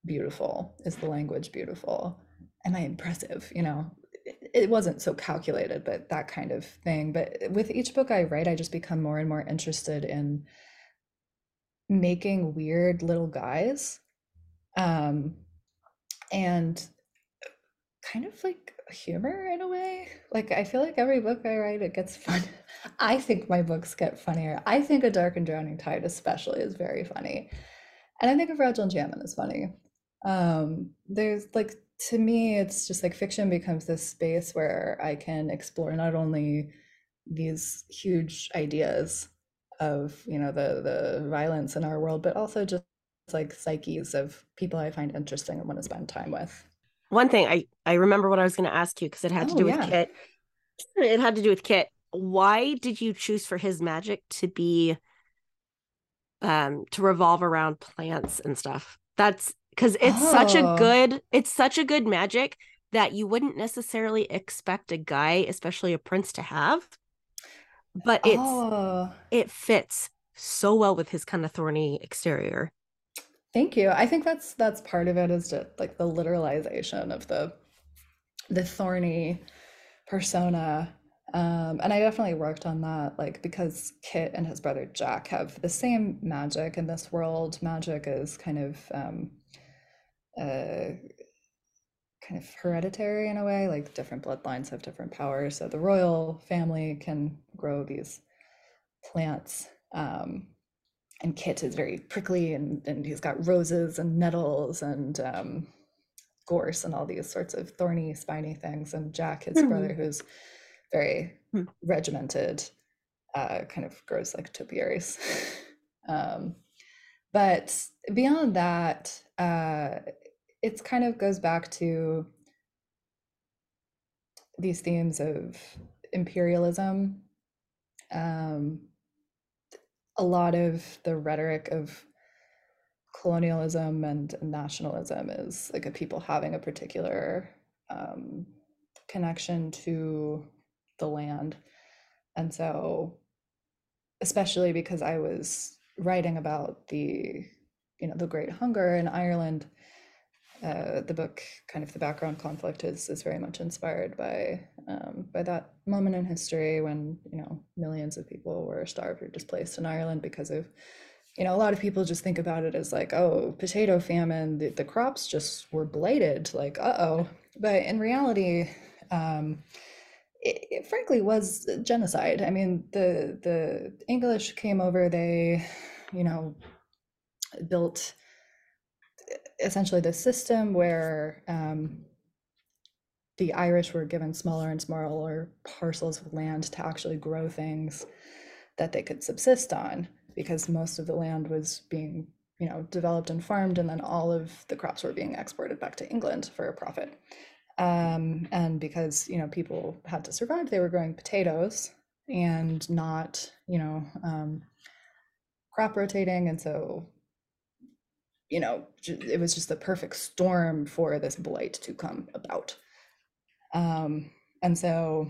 [SPEAKER 4] beautiful is the language beautiful am i impressive you know it wasn't so calculated, but that kind of thing. But with each book I write, I just become more and more interested in making weird little guys. Um, and kind of like humor in a way. Like I feel like every book I write, it gets fun. I think my books get funnier. I think A Dark and Drowning Tide especially is very funny. And I think A Fragile Enchantment is funny. Um, there's like to me, it's just like fiction becomes this space where I can explore not only these huge ideas of you know the the violence in our world, but also just like psyches of people I find interesting and want to spend time with.
[SPEAKER 2] One thing I I remember what I was going to ask you because it had to oh, do with yeah. Kit. It had to do with Kit. Why did you choose for his magic to be um to revolve around plants and stuff? That's because it's oh. such a oh. good it's such a good magic that you wouldn't necessarily expect a guy especially a prince to have but it's oh. it fits so well with his kind of thorny exterior
[SPEAKER 4] thank you i think that's that's part of it is just like the literalization of the the thorny persona um, and I definitely worked on that, like because Kit and his brother Jack have the same magic in this world. Magic is kind of um, uh, kind of hereditary in a way, like different bloodlines have different powers. So the royal family can grow these plants. Um, and Kit is very prickly and, and he's got roses and nettles and um, gorse and all these sorts of thorny, spiny things. And Jack, his mm-hmm. brother, who's very mm-hmm. regimented, uh, kind of grows like topiaries. um, but beyond that, uh, it's kind of goes back to these themes of imperialism um, a lot of the rhetoric of colonialism and nationalism is like a people having a particular um, connection to the land. And so especially because i was writing about the you know the great hunger in ireland uh, the book, kind of the background conflict, is is very much inspired by um, by that moment in history when you know millions of people were starved or displaced in Ireland because of you know a lot of people just think about it as like oh potato famine the, the crops just were blighted like uh-oh. But in reality um, it, it, frankly was genocide. I mean the the english came over they you know built essentially the system where um, the Irish were given smaller and smaller parcels of land to actually grow things that they could subsist on because most of the land was being you know developed and farmed and then all of the crops were being exported back to england for a profit. Um, and because you know people had to survive they were growing potatoes and not you know um, crop rotating. And so you know it was just the perfect storm for this blight to come about. Um, and so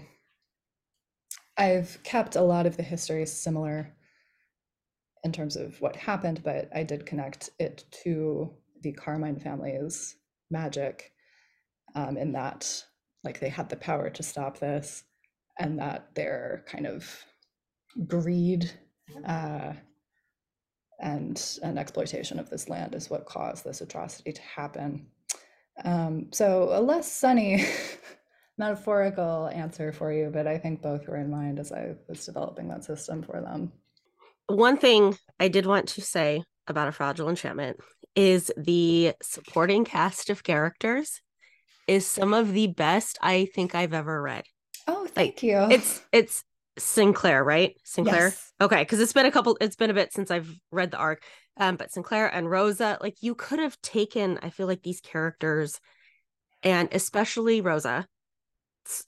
[SPEAKER 4] i've kept a lot of the history similar in terms of what happened but i did connect it to the carmine family's magic um, in that like they had the power to stop this and that their kind of greed uh, and and exploitation of this land is what caused this atrocity to happen. Um, so a less sunny metaphorical answer for you, but I think both were in mind as I was developing that system for them.
[SPEAKER 2] One thing I did want to say about a fragile enchantment is the supporting cast of characters is some of the best I think I've ever read.
[SPEAKER 4] Oh, thank
[SPEAKER 2] like,
[SPEAKER 4] you.
[SPEAKER 2] It's it's Sinclair, right? Sinclair.
[SPEAKER 4] Yes.
[SPEAKER 2] Okay, because it's been a couple. It's been a bit since I've read the arc. Um, but Sinclair and Rosa, like you could have taken. I feel like these characters, and especially Rosa.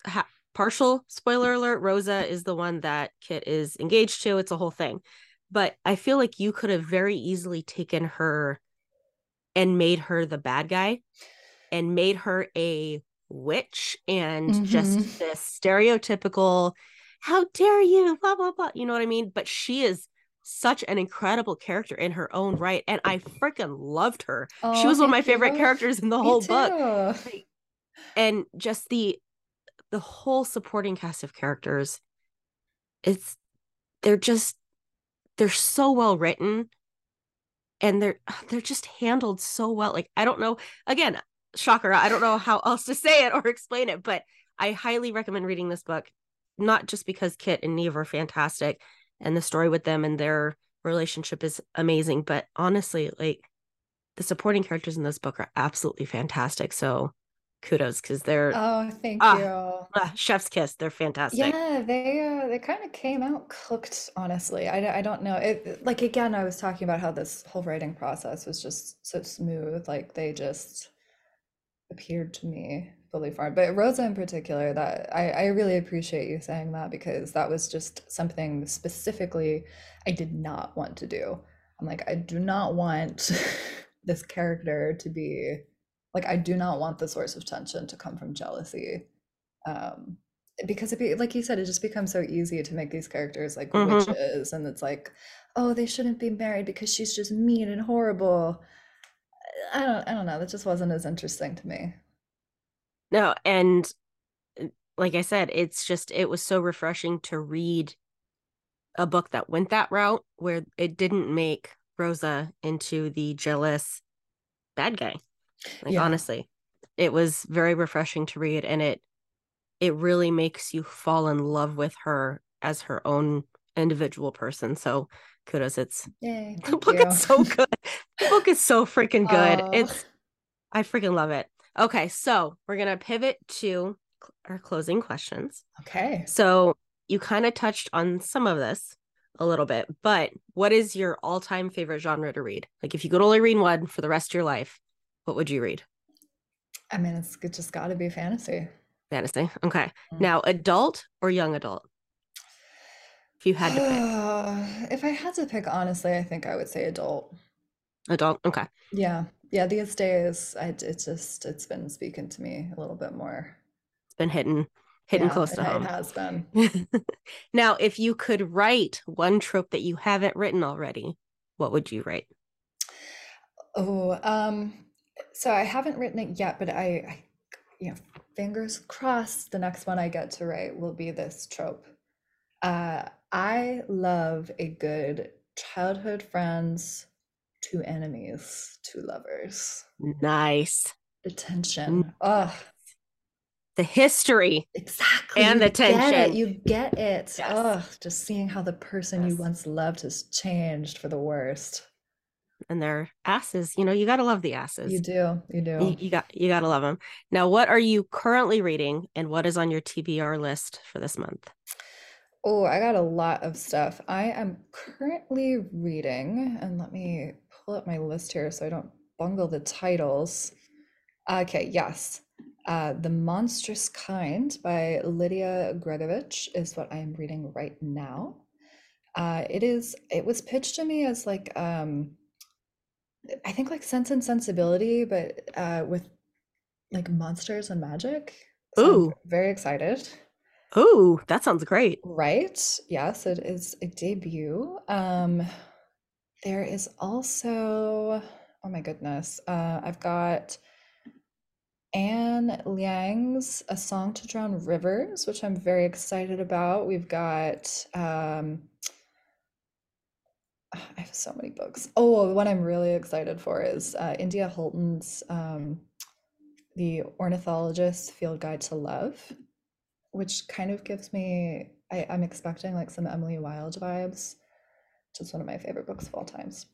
[SPEAKER 2] Ha- partial spoiler alert: Rosa is the one that Kit is engaged to. It's a whole thing, but I feel like you could have very easily taken her and made her the bad guy, and made her a witch and
[SPEAKER 4] Mhm.
[SPEAKER 2] just this stereotypical how dare you blah blah blah you know what i mean? But she is such an incredible character in her own right and i freaking loved her. She
[SPEAKER 4] Oh,
[SPEAKER 2] was one of my
[SPEAKER 4] thank you.
[SPEAKER 2] favorite characters in the
[SPEAKER 4] Me
[SPEAKER 2] whole book. and just the the whole supporting cast of characters it's they're just they're so well written and they're they're just handled so well. Like i don't know again shocker i don't know how else to say it or explain it but i highly recommend reading this book not just because kit and neve are fantastic and the story with them and their relationship is amazing but honestly like the supporting characters in this book are absolutely fantastic so kudos because they're
[SPEAKER 4] Oh, thank
[SPEAKER 2] Ah,
[SPEAKER 4] you.
[SPEAKER 2] ah, chef's kiss they're fantastic
[SPEAKER 4] Yeah, they uh, they kind of came out cooked, honestly. i, I don't know. It like again, I was talking about how this whole writing process was just so smooth. Like they just appeared to me fully formed. But Rosa in particular, that I, I really appreciate you saying that because that was just something specifically I did not want to do. I'm like, I do not want this character to be like I do not want the source of tension to come from jealousy. Um, because it be like you said, it just becomes so easy to make these characters like
[SPEAKER 2] Mhm.
[SPEAKER 4] witches, and it's like, oh, they shouldn't be married because she's just mean and horrible. I don't, I don't know. That just wasn't as interesting to me.
[SPEAKER 2] No, and uh, like I said, it's just it was so refreshing to read a book that went that route where it didn't make Rosa into the jealous bad guy. Like
[SPEAKER 4] Yeah.
[SPEAKER 2] honestly, it was very refreshing to read and it it really makes you fall in love with her as her own individual person. So kudos. It's
[SPEAKER 4] Yay!
[SPEAKER 2] the book
[SPEAKER 4] you.
[SPEAKER 2] is so good. the book is so freaking good.
[SPEAKER 4] Aw.
[SPEAKER 2] It's I freaking love it. Okay, so we're gonna pivot to our closing questions.
[SPEAKER 4] okay.
[SPEAKER 2] So you kind of touched on some of this a little bit, but what is your all-time favorite genre to read? Like if you could only read one for the rest of your life, what would you read?
[SPEAKER 4] I mean, it's it just got to be fantasy.
[SPEAKER 2] Fantasy. Okay.
[SPEAKER 4] Mm.
[SPEAKER 2] Now, adult or young adult? If you had to pick.
[SPEAKER 4] If I had to pick, honestly, I think I would say adult.
[SPEAKER 2] Adult. Okay.
[SPEAKER 4] Yeah, yeah. These days, I it just it's been speaking to me a little bit more.
[SPEAKER 2] It's been hitting hitting
[SPEAKER 4] Yeah,
[SPEAKER 2] close
[SPEAKER 4] it,
[SPEAKER 2] to
[SPEAKER 4] it
[SPEAKER 2] home.
[SPEAKER 4] has been.
[SPEAKER 2] now, if you could write one trope that you haven't written already, what would you write?
[SPEAKER 4] Oh, um, so I haven't written it yet, but I, I, you know, fingers crossed, the next one I get to write will be this trope. Uh, I love a good childhood friends to enemies two lovers.
[SPEAKER 2] Nice.
[SPEAKER 4] The tension. Oh, mm.
[SPEAKER 2] The history.
[SPEAKER 4] exactly.
[SPEAKER 2] And
[SPEAKER 4] you
[SPEAKER 2] the
[SPEAKER 4] get it,
[SPEAKER 2] tension.
[SPEAKER 4] You get it.
[SPEAKER 2] Yes.
[SPEAKER 4] Oh, just seeing how the person you once loved has changed for the worst.
[SPEAKER 2] and they're asses. You know, you got to love the asses.
[SPEAKER 4] You do. You do.
[SPEAKER 2] You, you got you got to love them. Now, what are you currently reading and what is on your TBR list for this month?
[SPEAKER 4] Oh, I got a lot of stuff. I am currently reading, and let me pull up my list here so I don't bungle the titles. Okay, yes. Uh, The Monstrous Kind by Lydia Gregovic is what I am reading right now. Uh, it is, it was pitched to me as like, um, I think like Sense and Sensibility, but uh, with like monsters and magic. So I'm
[SPEAKER 2] Ooh,
[SPEAKER 4] very excited.
[SPEAKER 2] ooh, that sounds great.
[SPEAKER 4] Right. Yes, it is a debut. Um, there is also, oh my goodness, uh, I've got Ann Liang's A Song to Drown Rivers, which I'm very excited about. We've got, um, I have so many books. Oh, the one I'm really excited for is uh, India Holton's um, The Ornithologist's Field Guide to Love which kind of gives me I, I'm expecting like some Emily Wilde vibes, which is one of my favorite books of all times.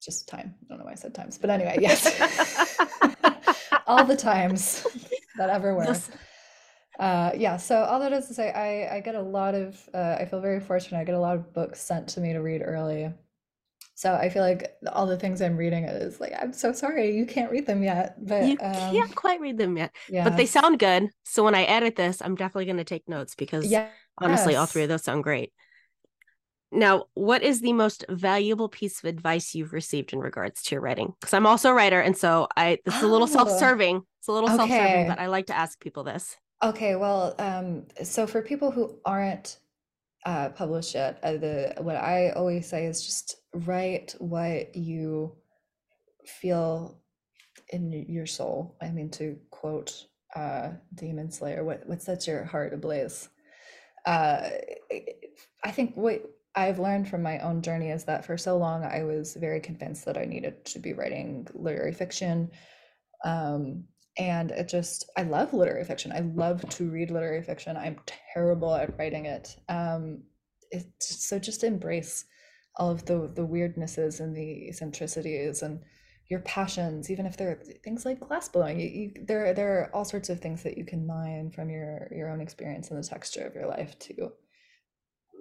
[SPEAKER 4] Just time. I don't know why I said times, but anyway, yes. all the times that ever were.
[SPEAKER 2] Yes.
[SPEAKER 4] Uh, yeah, so all that is to say, I, I get a lot of, uh, I feel very fortunate. I get a lot of books sent to me to read early. So I feel like all the things I'm reading is like, I'm so sorry, you can't read them yet. But
[SPEAKER 2] You
[SPEAKER 4] um,
[SPEAKER 2] can't quite read them yet, Yeah. but they sound good. So when I edit this, I'm definitely going to take notes because honestly, all three of those sound great. Now, what is the most valuable piece of advice you've received in regards to your writing? Because I'm also a writer, and so I this is a little
[SPEAKER 4] Oh,
[SPEAKER 2] self-serving. It's a little self-serving, but I like to ask people this.
[SPEAKER 4] Okay, well, um, so for people who aren't uh, published yet, uh, the what I always say is just write what you feel in your soul. I mean, to quote uh, Demon Slayer, what what sets your heart ablaze? Uh, I think what I've learned from my own journey is that for so long I was very convinced that I needed to be writing literary fiction. Um and it just i love literary fiction. I love to read literary fiction. I'm terrible at writing it. Um it, so just embrace all of the the weirdnesses and the eccentricities and your passions even if they're things like glass blowing. You, you, there there are all sorts of things that you can mine from your your own experience and the texture of your life to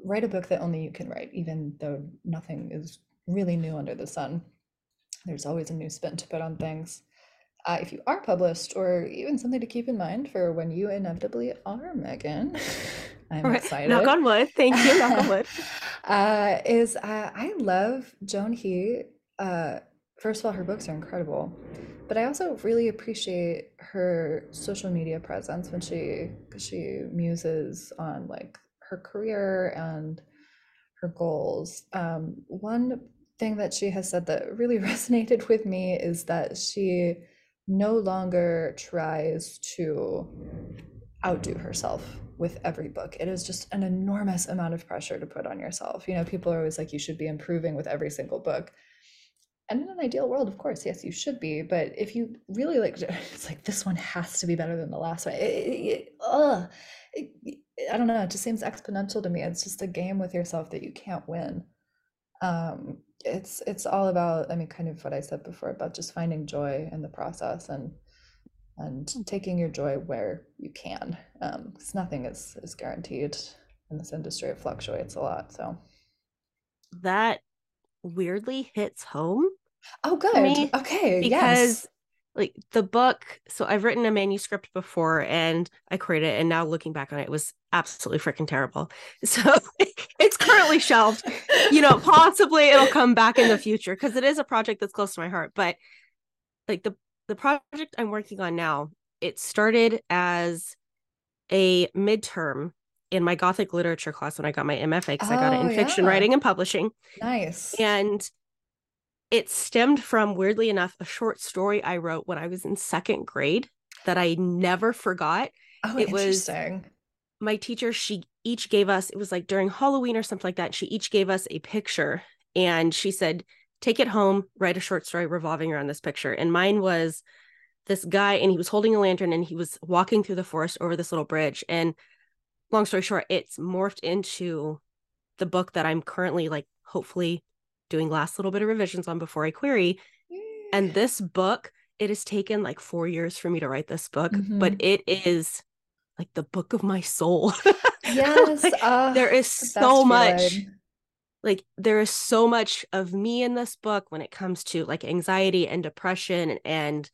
[SPEAKER 4] write a book that only you can write even though nothing is really new under the sun there's always a new spin to put on things uh, if you are published, or even something to keep in mind for when you inevitably are, Megan, I'm
[SPEAKER 2] right.
[SPEAKER 4] excited.
[SPEAKER 2] Knock on wood. Thank you. Knock on wood.
[SPEAKER 4] uh, is uh, I love Joan He. Uh, first of all, her books are incredible, but I also really appreciate her social media presence when she she muses on like her career and her goals. Um, one thing that she has said that really resonated with me is that she no longer tries to outdo herself with every book. It is just an enormous amount of pressure to put on yourself. You know, people are always like, you should be improving with every single book. And in an ideal world, of course, yes, you should be. But if you really like, it's like this one has to be better than the last one. It, it, it- I don't know. It just seems exponential to me. It's just a game with yourself that you can't win. Um, it's it's all about, I mean, kind of what I said before about just finding joy in the process and and taking your joy where you can. Um, because nothing is is guaranteed in this industry. It fluctuates a lot. So,
[SPEAKER 2] That weirdly hits home
[SPEAKER 4] oh, good. Okay.
[SPEAKER 2] because
[SPEAKER 4] Yes.
[SPEAKER 2] Like the book so i've written a manuscript before and i created it and now looking back on it, it was absolutely freaking terrible. So it's currently shelved. You know possibly it'll come back in the future because it is a project that's close to my heart but like the the project i'm working on now it started as a midterm in my gothic literature class when i got my mfa because i got it
[SPEAKER 4] Oh,
[SPEAKER 2] in fiction writing and publishing.
[SPEAKER 4] Nice.
[SPEAKER 2] and it stemmed from weirdly enough a short story i wrote when i was in second grade that i never forgot
[SPEAKER 4] Oh,
[SPEAKER 2] it was-
[SPEAKER 4] interesting.
[SPEAKER 2] my teacher she each gave us it was like during halloween or something like that she each gave us a picture and she said take it home write a short story revolving around this picture and mine was this guy and he was holding a lantern and he was walking through the forest over this little bridge and long story short it's morphed into the book that i'm currently like hopefully doing last little bit of revisions on before I query. And this book, it has taken like four years for me to write this book, mm-hmm. but it is like the book of my soul.
[SPEAKER 4] Yes.
[SPEAKER 2] like, uh, there is so much. Like there is so much of me in this book when it comes to like anxiety and depression and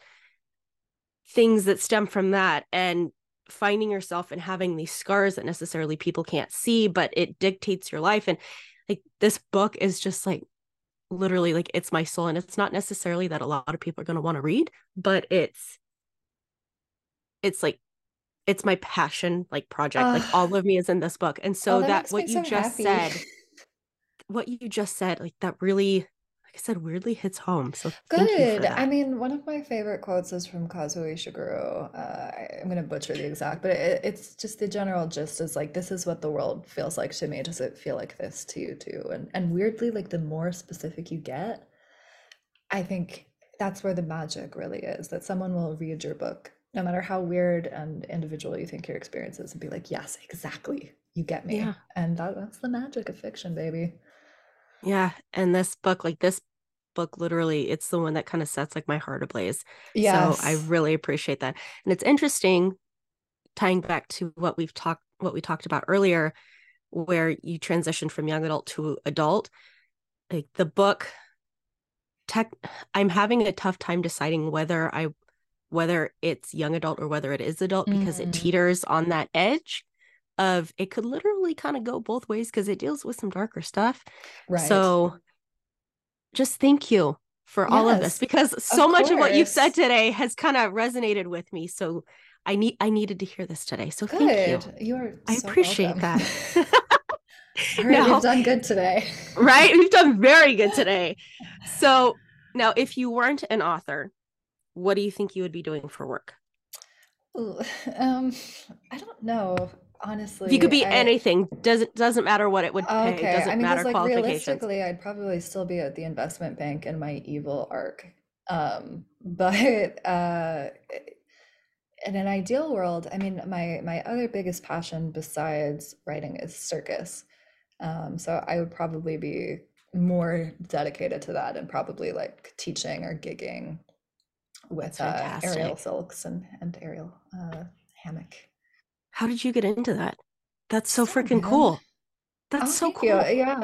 [SPEAKER 2] things that stem from that and finding yourself and having these scars that necessarily people can't see but it dictates your life and like this book is just like literally like it's my soul and it's not necessarily that a lot of people are going to want to read but it's it's like it's my passion like project uh, like all of me is in this book and so oh, that, that what you so just happy. said what you just said like that really I said, weirdly hits home. So
[SPEAKER 4] good. I mean, one of my favorite quotes is from Kazuo Ishiguro. Uh, I, am going to butcher the exact, but it, it's just the general gist is like, this is what the world feels like to me. Does it feel like this to you too? And and weirdly, like the more specific you get, I think that's where the magic really is. That someone will read your book, no matter how weird and individual you think your experience is, and be like, yes, exactly, you get me. Yeah. And that, that's the magic of fiction, baby.
[SPEAKER 2] Yeah. And this book, like this book, literally, it's the one that kind of sets like my heart ablaze.
[SPEAKER 4] Yeah.
[SPEAKER 2] So I really appreciate that. And it's interesting tying back to what we've talked what we talked about earlier, where you transition from young adult to adult. Like the book tech I'm having a tough time deciding whether I whether it's young adult or whether it is adult because mm. it teeters on that edge of it could literally kind of go both ways because it deals with some darker stuff. Right. So just thank you for all of this because so of much of what you've said today has kind of resonated with me. So I need I needed to hear this today. So good. thank
[SPEAKER 4] you. You are
[SPEAKER 2] I so appreciate welcome. that.
[SPEAKER 4] all right, now, we've done good today.
[SPEAKER 2] right? We've done very good today. So now if you weren't an author, what do you think you would be doing for work?
[SPEAKER 4] Um, I don't know honestly
[SPEAKER 2] you could be I, anything doesn't doesn't matter what it would pay okay. doesn't I mean, matter like realistically
[SPEAKER 4] i'd probably still be at the investment bank in my evil arc. Um but uh in an ideal world i mean my my other biggest passion besides writing is circus. Um so i would probably be more dedicated to that and probably like teaching or gigging with uh, aerial silks and and aerial uh hammock
[SPEAKER 2] how did you get into that? That's so freaking cool. That's oh, so cool. You.
[SPEAKER 4] Yeah.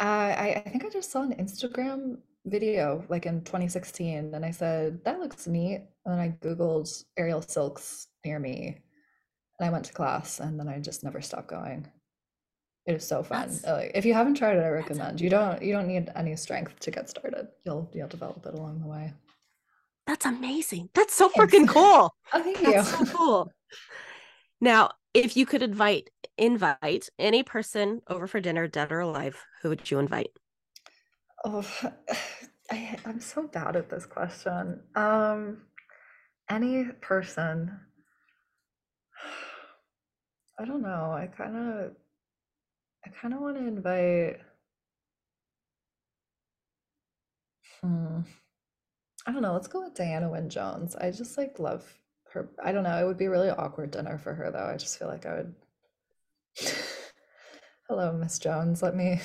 [SPEAKER 4] Uh, I, I think I just saw an Instagram video like in 2016 and I said, that looks neat. And then I Googled aerial silks near me and I went to class and then I just never stopped going. It is so fun. Like, if you haven't tried it, I recommend. You don't you don't need any strength to get started. You'll you'll develop it along the way.
[SPEAKER 2] That's amazing. That's so freaking cool.
[SPEAKER 4] oh, thank
[SPEAKER 2] That's you. so cool. Now, if you could invite invite any person over for dinner, dead or alive, who would you invite?
[SPEAKER 4] Oh, I, I'm so bad at this question. Um, any person. I don't know. I kind of, I kind of want to invite. Hmm. I don't know. Let's go with Diana Wynne Jones. I just like love her I don't know, it would be really awkward dinner for her though. I just feel like I would Hello, Miss Jones. Let me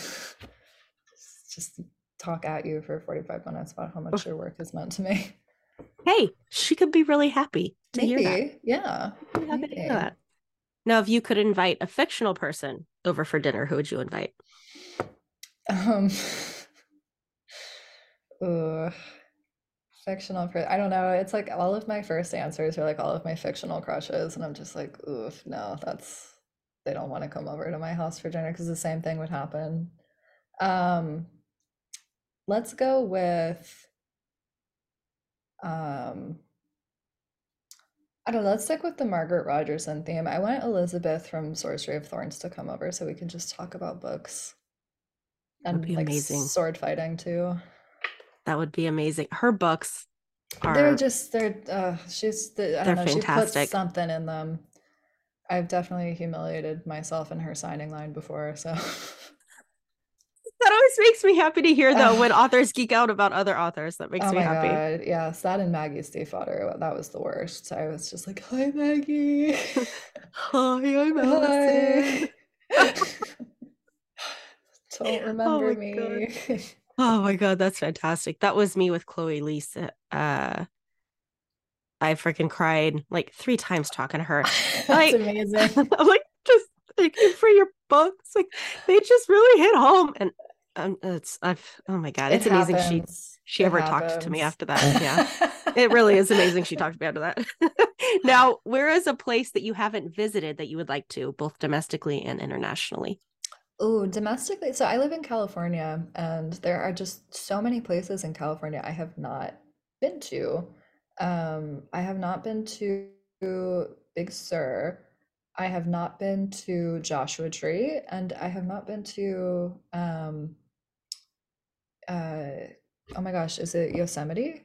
[SPEAKER 4] just talk at you for 45 minutes about how much your work has meant to me.
[SPEAKER 2] Hey, she could be really happy to
[SPEAKER 4] maybe.
[SPEAKER 2] hear that.
[SPEAKER 4] Yeah.
[SPEAKER 2] Happy to hear that. Now, if you could invite a fictional person over for dinner, who would you invite?
[SPEAKER 4] Um, uh, fictional per- i don't know it's like all of my first answers are like all of my fictional crushes and i'm just like oof no that's they don't want to come over to my house for dinner because the same thing would happen um let's go with um I don't know. Let's stick with the Margaret Rogerson theme. I want Elizabeth from Sorcery of Thorns to come over so we can just talk about books and like amazing. sword fighting too.
[SPEAKER 2] That would be amazing. Her books are
[SPEAKER 4] they're just they're uh she's the I don't know, fantastic. she puts something in them. I've definitely humiliated myself in her signing line before, so
[SPEAKER 2] that always makes me happy to hear though when authors geek out about other authors. That makes oh me happy. God.
[SPEAKER 4] Yes, that and Maggie Stiefvater, that was the worst. I was just like, "Hi, Maggie."
[SPEAKER 2] Hi, I'm Allison.
[SPEAKER 4] Don't oh remember oh me.
[SPEAKER 2] Oh my god, that's fantastic. That was me with Chloe Liese. Uh I freaking cried like three times talking to her.
[SPEAKER 4] That's
[SPEAKER 2] Like
[SPEAKER 4] amazing.
[SPEAKER 2] I'm like just thank you for your books. Like they just really hit home and um it's I've oh my god, it's
[SPEAKER 4] It
[SPEAKER 2] amazing she
[SPEAKER 4] happens.
[SPEAKER 2] she
[SPEAKER 4] It
[SPEAKER 2] ever talked to me after that. Yeah. It really is amazing she talked to me after that. now, where is a place that you haven't visited that you would like to, both domestically and internationally?
[SPEAKER 4] Oh, domestically, so I live in California, and there are just so many places in California I have not been to. Um, I have not been to Big Sur. I have not been to Joshua Tree, and I have not been to um, uh, oh my gosh, is it Yosemite?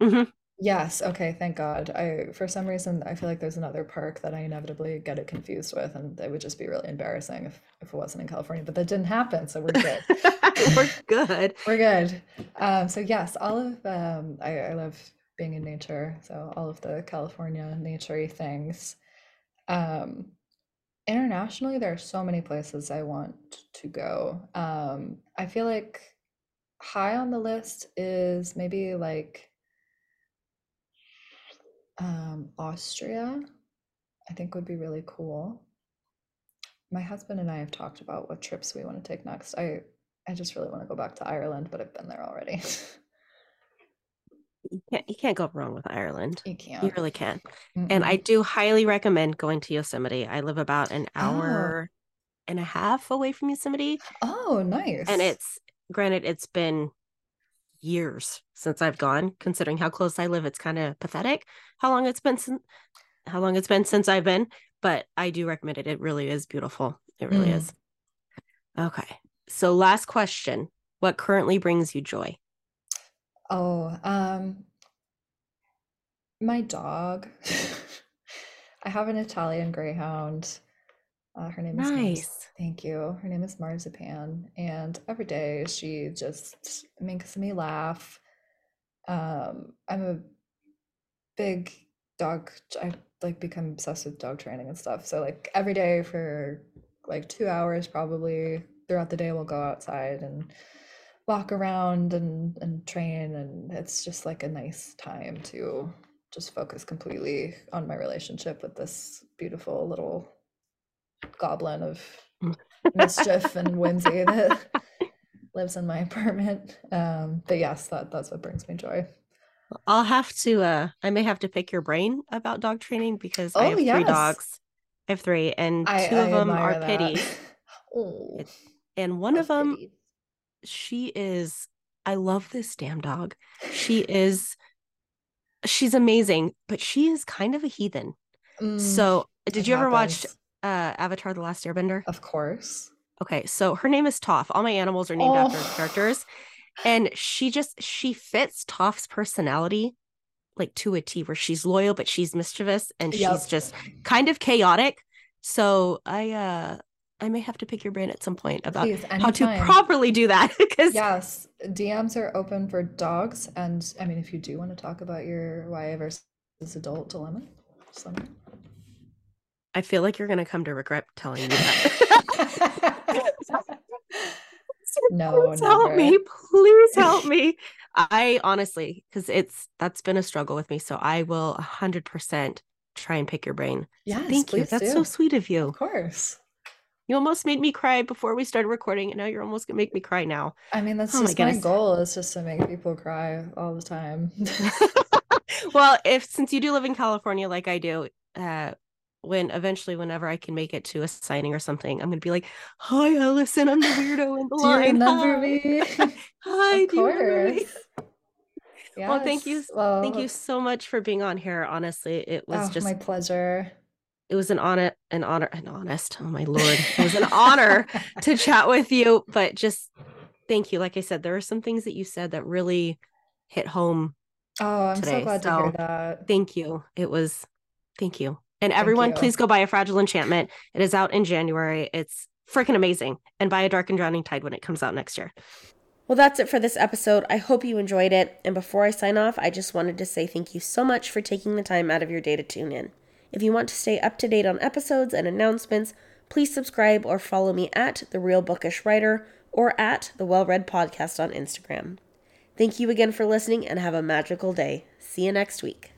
[SPEAKER 2] Mhm.
[SPEAKER 4] Yes, okay, thank God. I for some reason I feel like there's another park that I inevitably get it confused with, and it would just be really embarrassing if, if it wasn't in California, but that didn't happen, so we're good.
[SPEAKER 2] We're good.
[SPEAKER 4] We're good. Um, so yes, all of um I, I love being in nature, so all of the California naturey things. Um, internationally, there are so many places I want to go. Um, I feel like high on the list is maybe like um, Austria, I think would be really cool. My husband and I have talked about what trips we want to take next. I I just really want to go back to Ireland, but I've been there already.
[SPEAKER 2] You can't, you can't go wrong with Ireland.
[SPEAKER 4] You can't.
[SPEAKER 2] You really can. And
[SPEAKER 4] Mm-mm.
[SPEAKER 2] I do highly recommend going to Yosemite. I live about an
[SPEAKER 4] Oh,
[SPEAKER 2] hour and a half away from Yosemite.
[SPEAKER 4] oh, nice.
[SPEAKER 2] And it's granted, it's been years since I've gone, considering how close I live. It's kind of pathetic how long it's been since how long it's been since I've been, but I do recommend it. It really is beautiful. It really
[SPEAKER 4] Mm.
[SPEAKER 2] is. Okay. So last question. What currently brings you joy?
[SPEAKER 4] Oh, um, my dog. I have an Italian Greyhound. Uh, her name is Mars.
[SPEAKER 2] Nice.
[SPEAKER 4] Thank you. Her name is Marzipan, and every day she just makes me laugh. Um, I'm a big dog. I like become obsessed with dog training and stuff. So like every day for like two hours probably throughout the day we'll go outside and walk around and and train and it's just like a nice time to just focus completely on my relationship with this beautiful little goblin of mischief and whimsy that lives in my apartment. Um, but yes, that that's what brings me joy.
[SPEAKER 2] I'll have to uh I may have to pick your brain about dog training because I
[SPEAKER 4] Oh
[SPEAKER 2] have three dogs. I have three and
[SPEAKER 4] I
[SPEAKER 2] two
[SPEAKER 4] I
[SPEAKER 2] of them are
[SPEAKER 4] that.
[SPEAKER 2] pitties.
[SPEAKER 4] Oh,
[SPEAKER 2] And one of them
[SPEAKER 4] pitties.
[SPEAKER 2] she is I love this damn dog. She is she's amazing, but she is kind of a heathen.
[SPEAKER 4] Mm,
[SPEAKER 2] So, did you ever watch
[SPEAKER 4] happens.
[SPEAKER 2] Uh Avatar the Last Airbender?
[SPEAKER 4] Of course.
[SPEAKER 2] Okay, so her name is Toph. All my animals are named after
[SPEAKER 4] Oh,
[SPEAKER 2] characters, and she just she fits Toph's personality like to a T where she's loyal but she's mischievous and she's just kind of chaotic. So, I uh I may have to pick your brain at some point about
[SPEAKER 4] Please,
[SPEAKER 2] how to properly do that because
[SPEAKER 4] Yes, DMs are open for dogs, and I mean, if you do want to talk about your YA versus adult dilemma, me
[SPEAKER 2] I feel like you're going to come to regret telling me that.
[SPEAKER 4] No,
[SPEAKER 2] please help
[SPEAKER 4] never.
[SPEAKER 2] me. Please help me. I honestly, because it's that's been a struggle with me. So I will 100% try and pick your brain. So
[SPEAKER 4] Yes,
[SPEAKER 2] thank you. That's so sweet of you.
[SPEAKER 4] Of course.
[SPEAKER 2] You almost made me cry before we started recording, and now you're almost going to make me cry now.
[SPEAKER 4] I mean, that's
[SPEAKER 2] Oh my
[SPEAKER 4] just my
[SPEAKER 2] goodness.
[SPEAKER 4] goal is just to make people cry all the time.
[SPEAKER 2] well, if since you do live in California like I do, uh, when eventually, whenever I can make it to a signing or something, I'm going to be like, "Hi, Allison, I'm the weirdo in the
[SPEAKER 4] Do you
[SPEAKER 2] line.
[SPEAKER 4] remember
[SPEAKER 2] Hi,
[SPEAKER 4] me?
[SPEAKER 2] hi,
[SPEAKER 4] Of
[SPEAKER 2] do you remember me?"
[SPEAKER 4] course.
[SPEAKER 2] Well, thank you,
[SPEAKER 4] Yes.
[SPEAKER 2] thank you so much for being on here. Honestly, it was
[SPEAKER 4] oh,
[SPEAKER 2] just,
[SPEAKER 4] my pleasure.
[SPEAKER 2] it was an honor, an honor, an honest. Oh my lord, it was an honor to chat with you. But just thank you. Like I said, there are some things that you said that really hit home
[SPEAKER 4] Oh, I'm so
[SPEAKER 2] today.
[SPEAKER 4] glad to hear that.
[SPEAKER 2] thank you. It was, thank you. And everyone, please go buy A Fragile Enchantment. It is out in January. It's freaking amazing. And buy A Dark and Drowning Tide when it comes out next year. Well, that's it for this episode. I hope you enjoyed it. And before I sign off, I just wanted to say thank you so much for taking the time out of your day to tune in. If you want to stay up to date on episodes and announcements, please subscribe or follow me at The Real Bookish Writer
[SPEAKER 1] or at the Well Read Podcast on Instagram. Thank you again for listening and have a magical day. See you next week.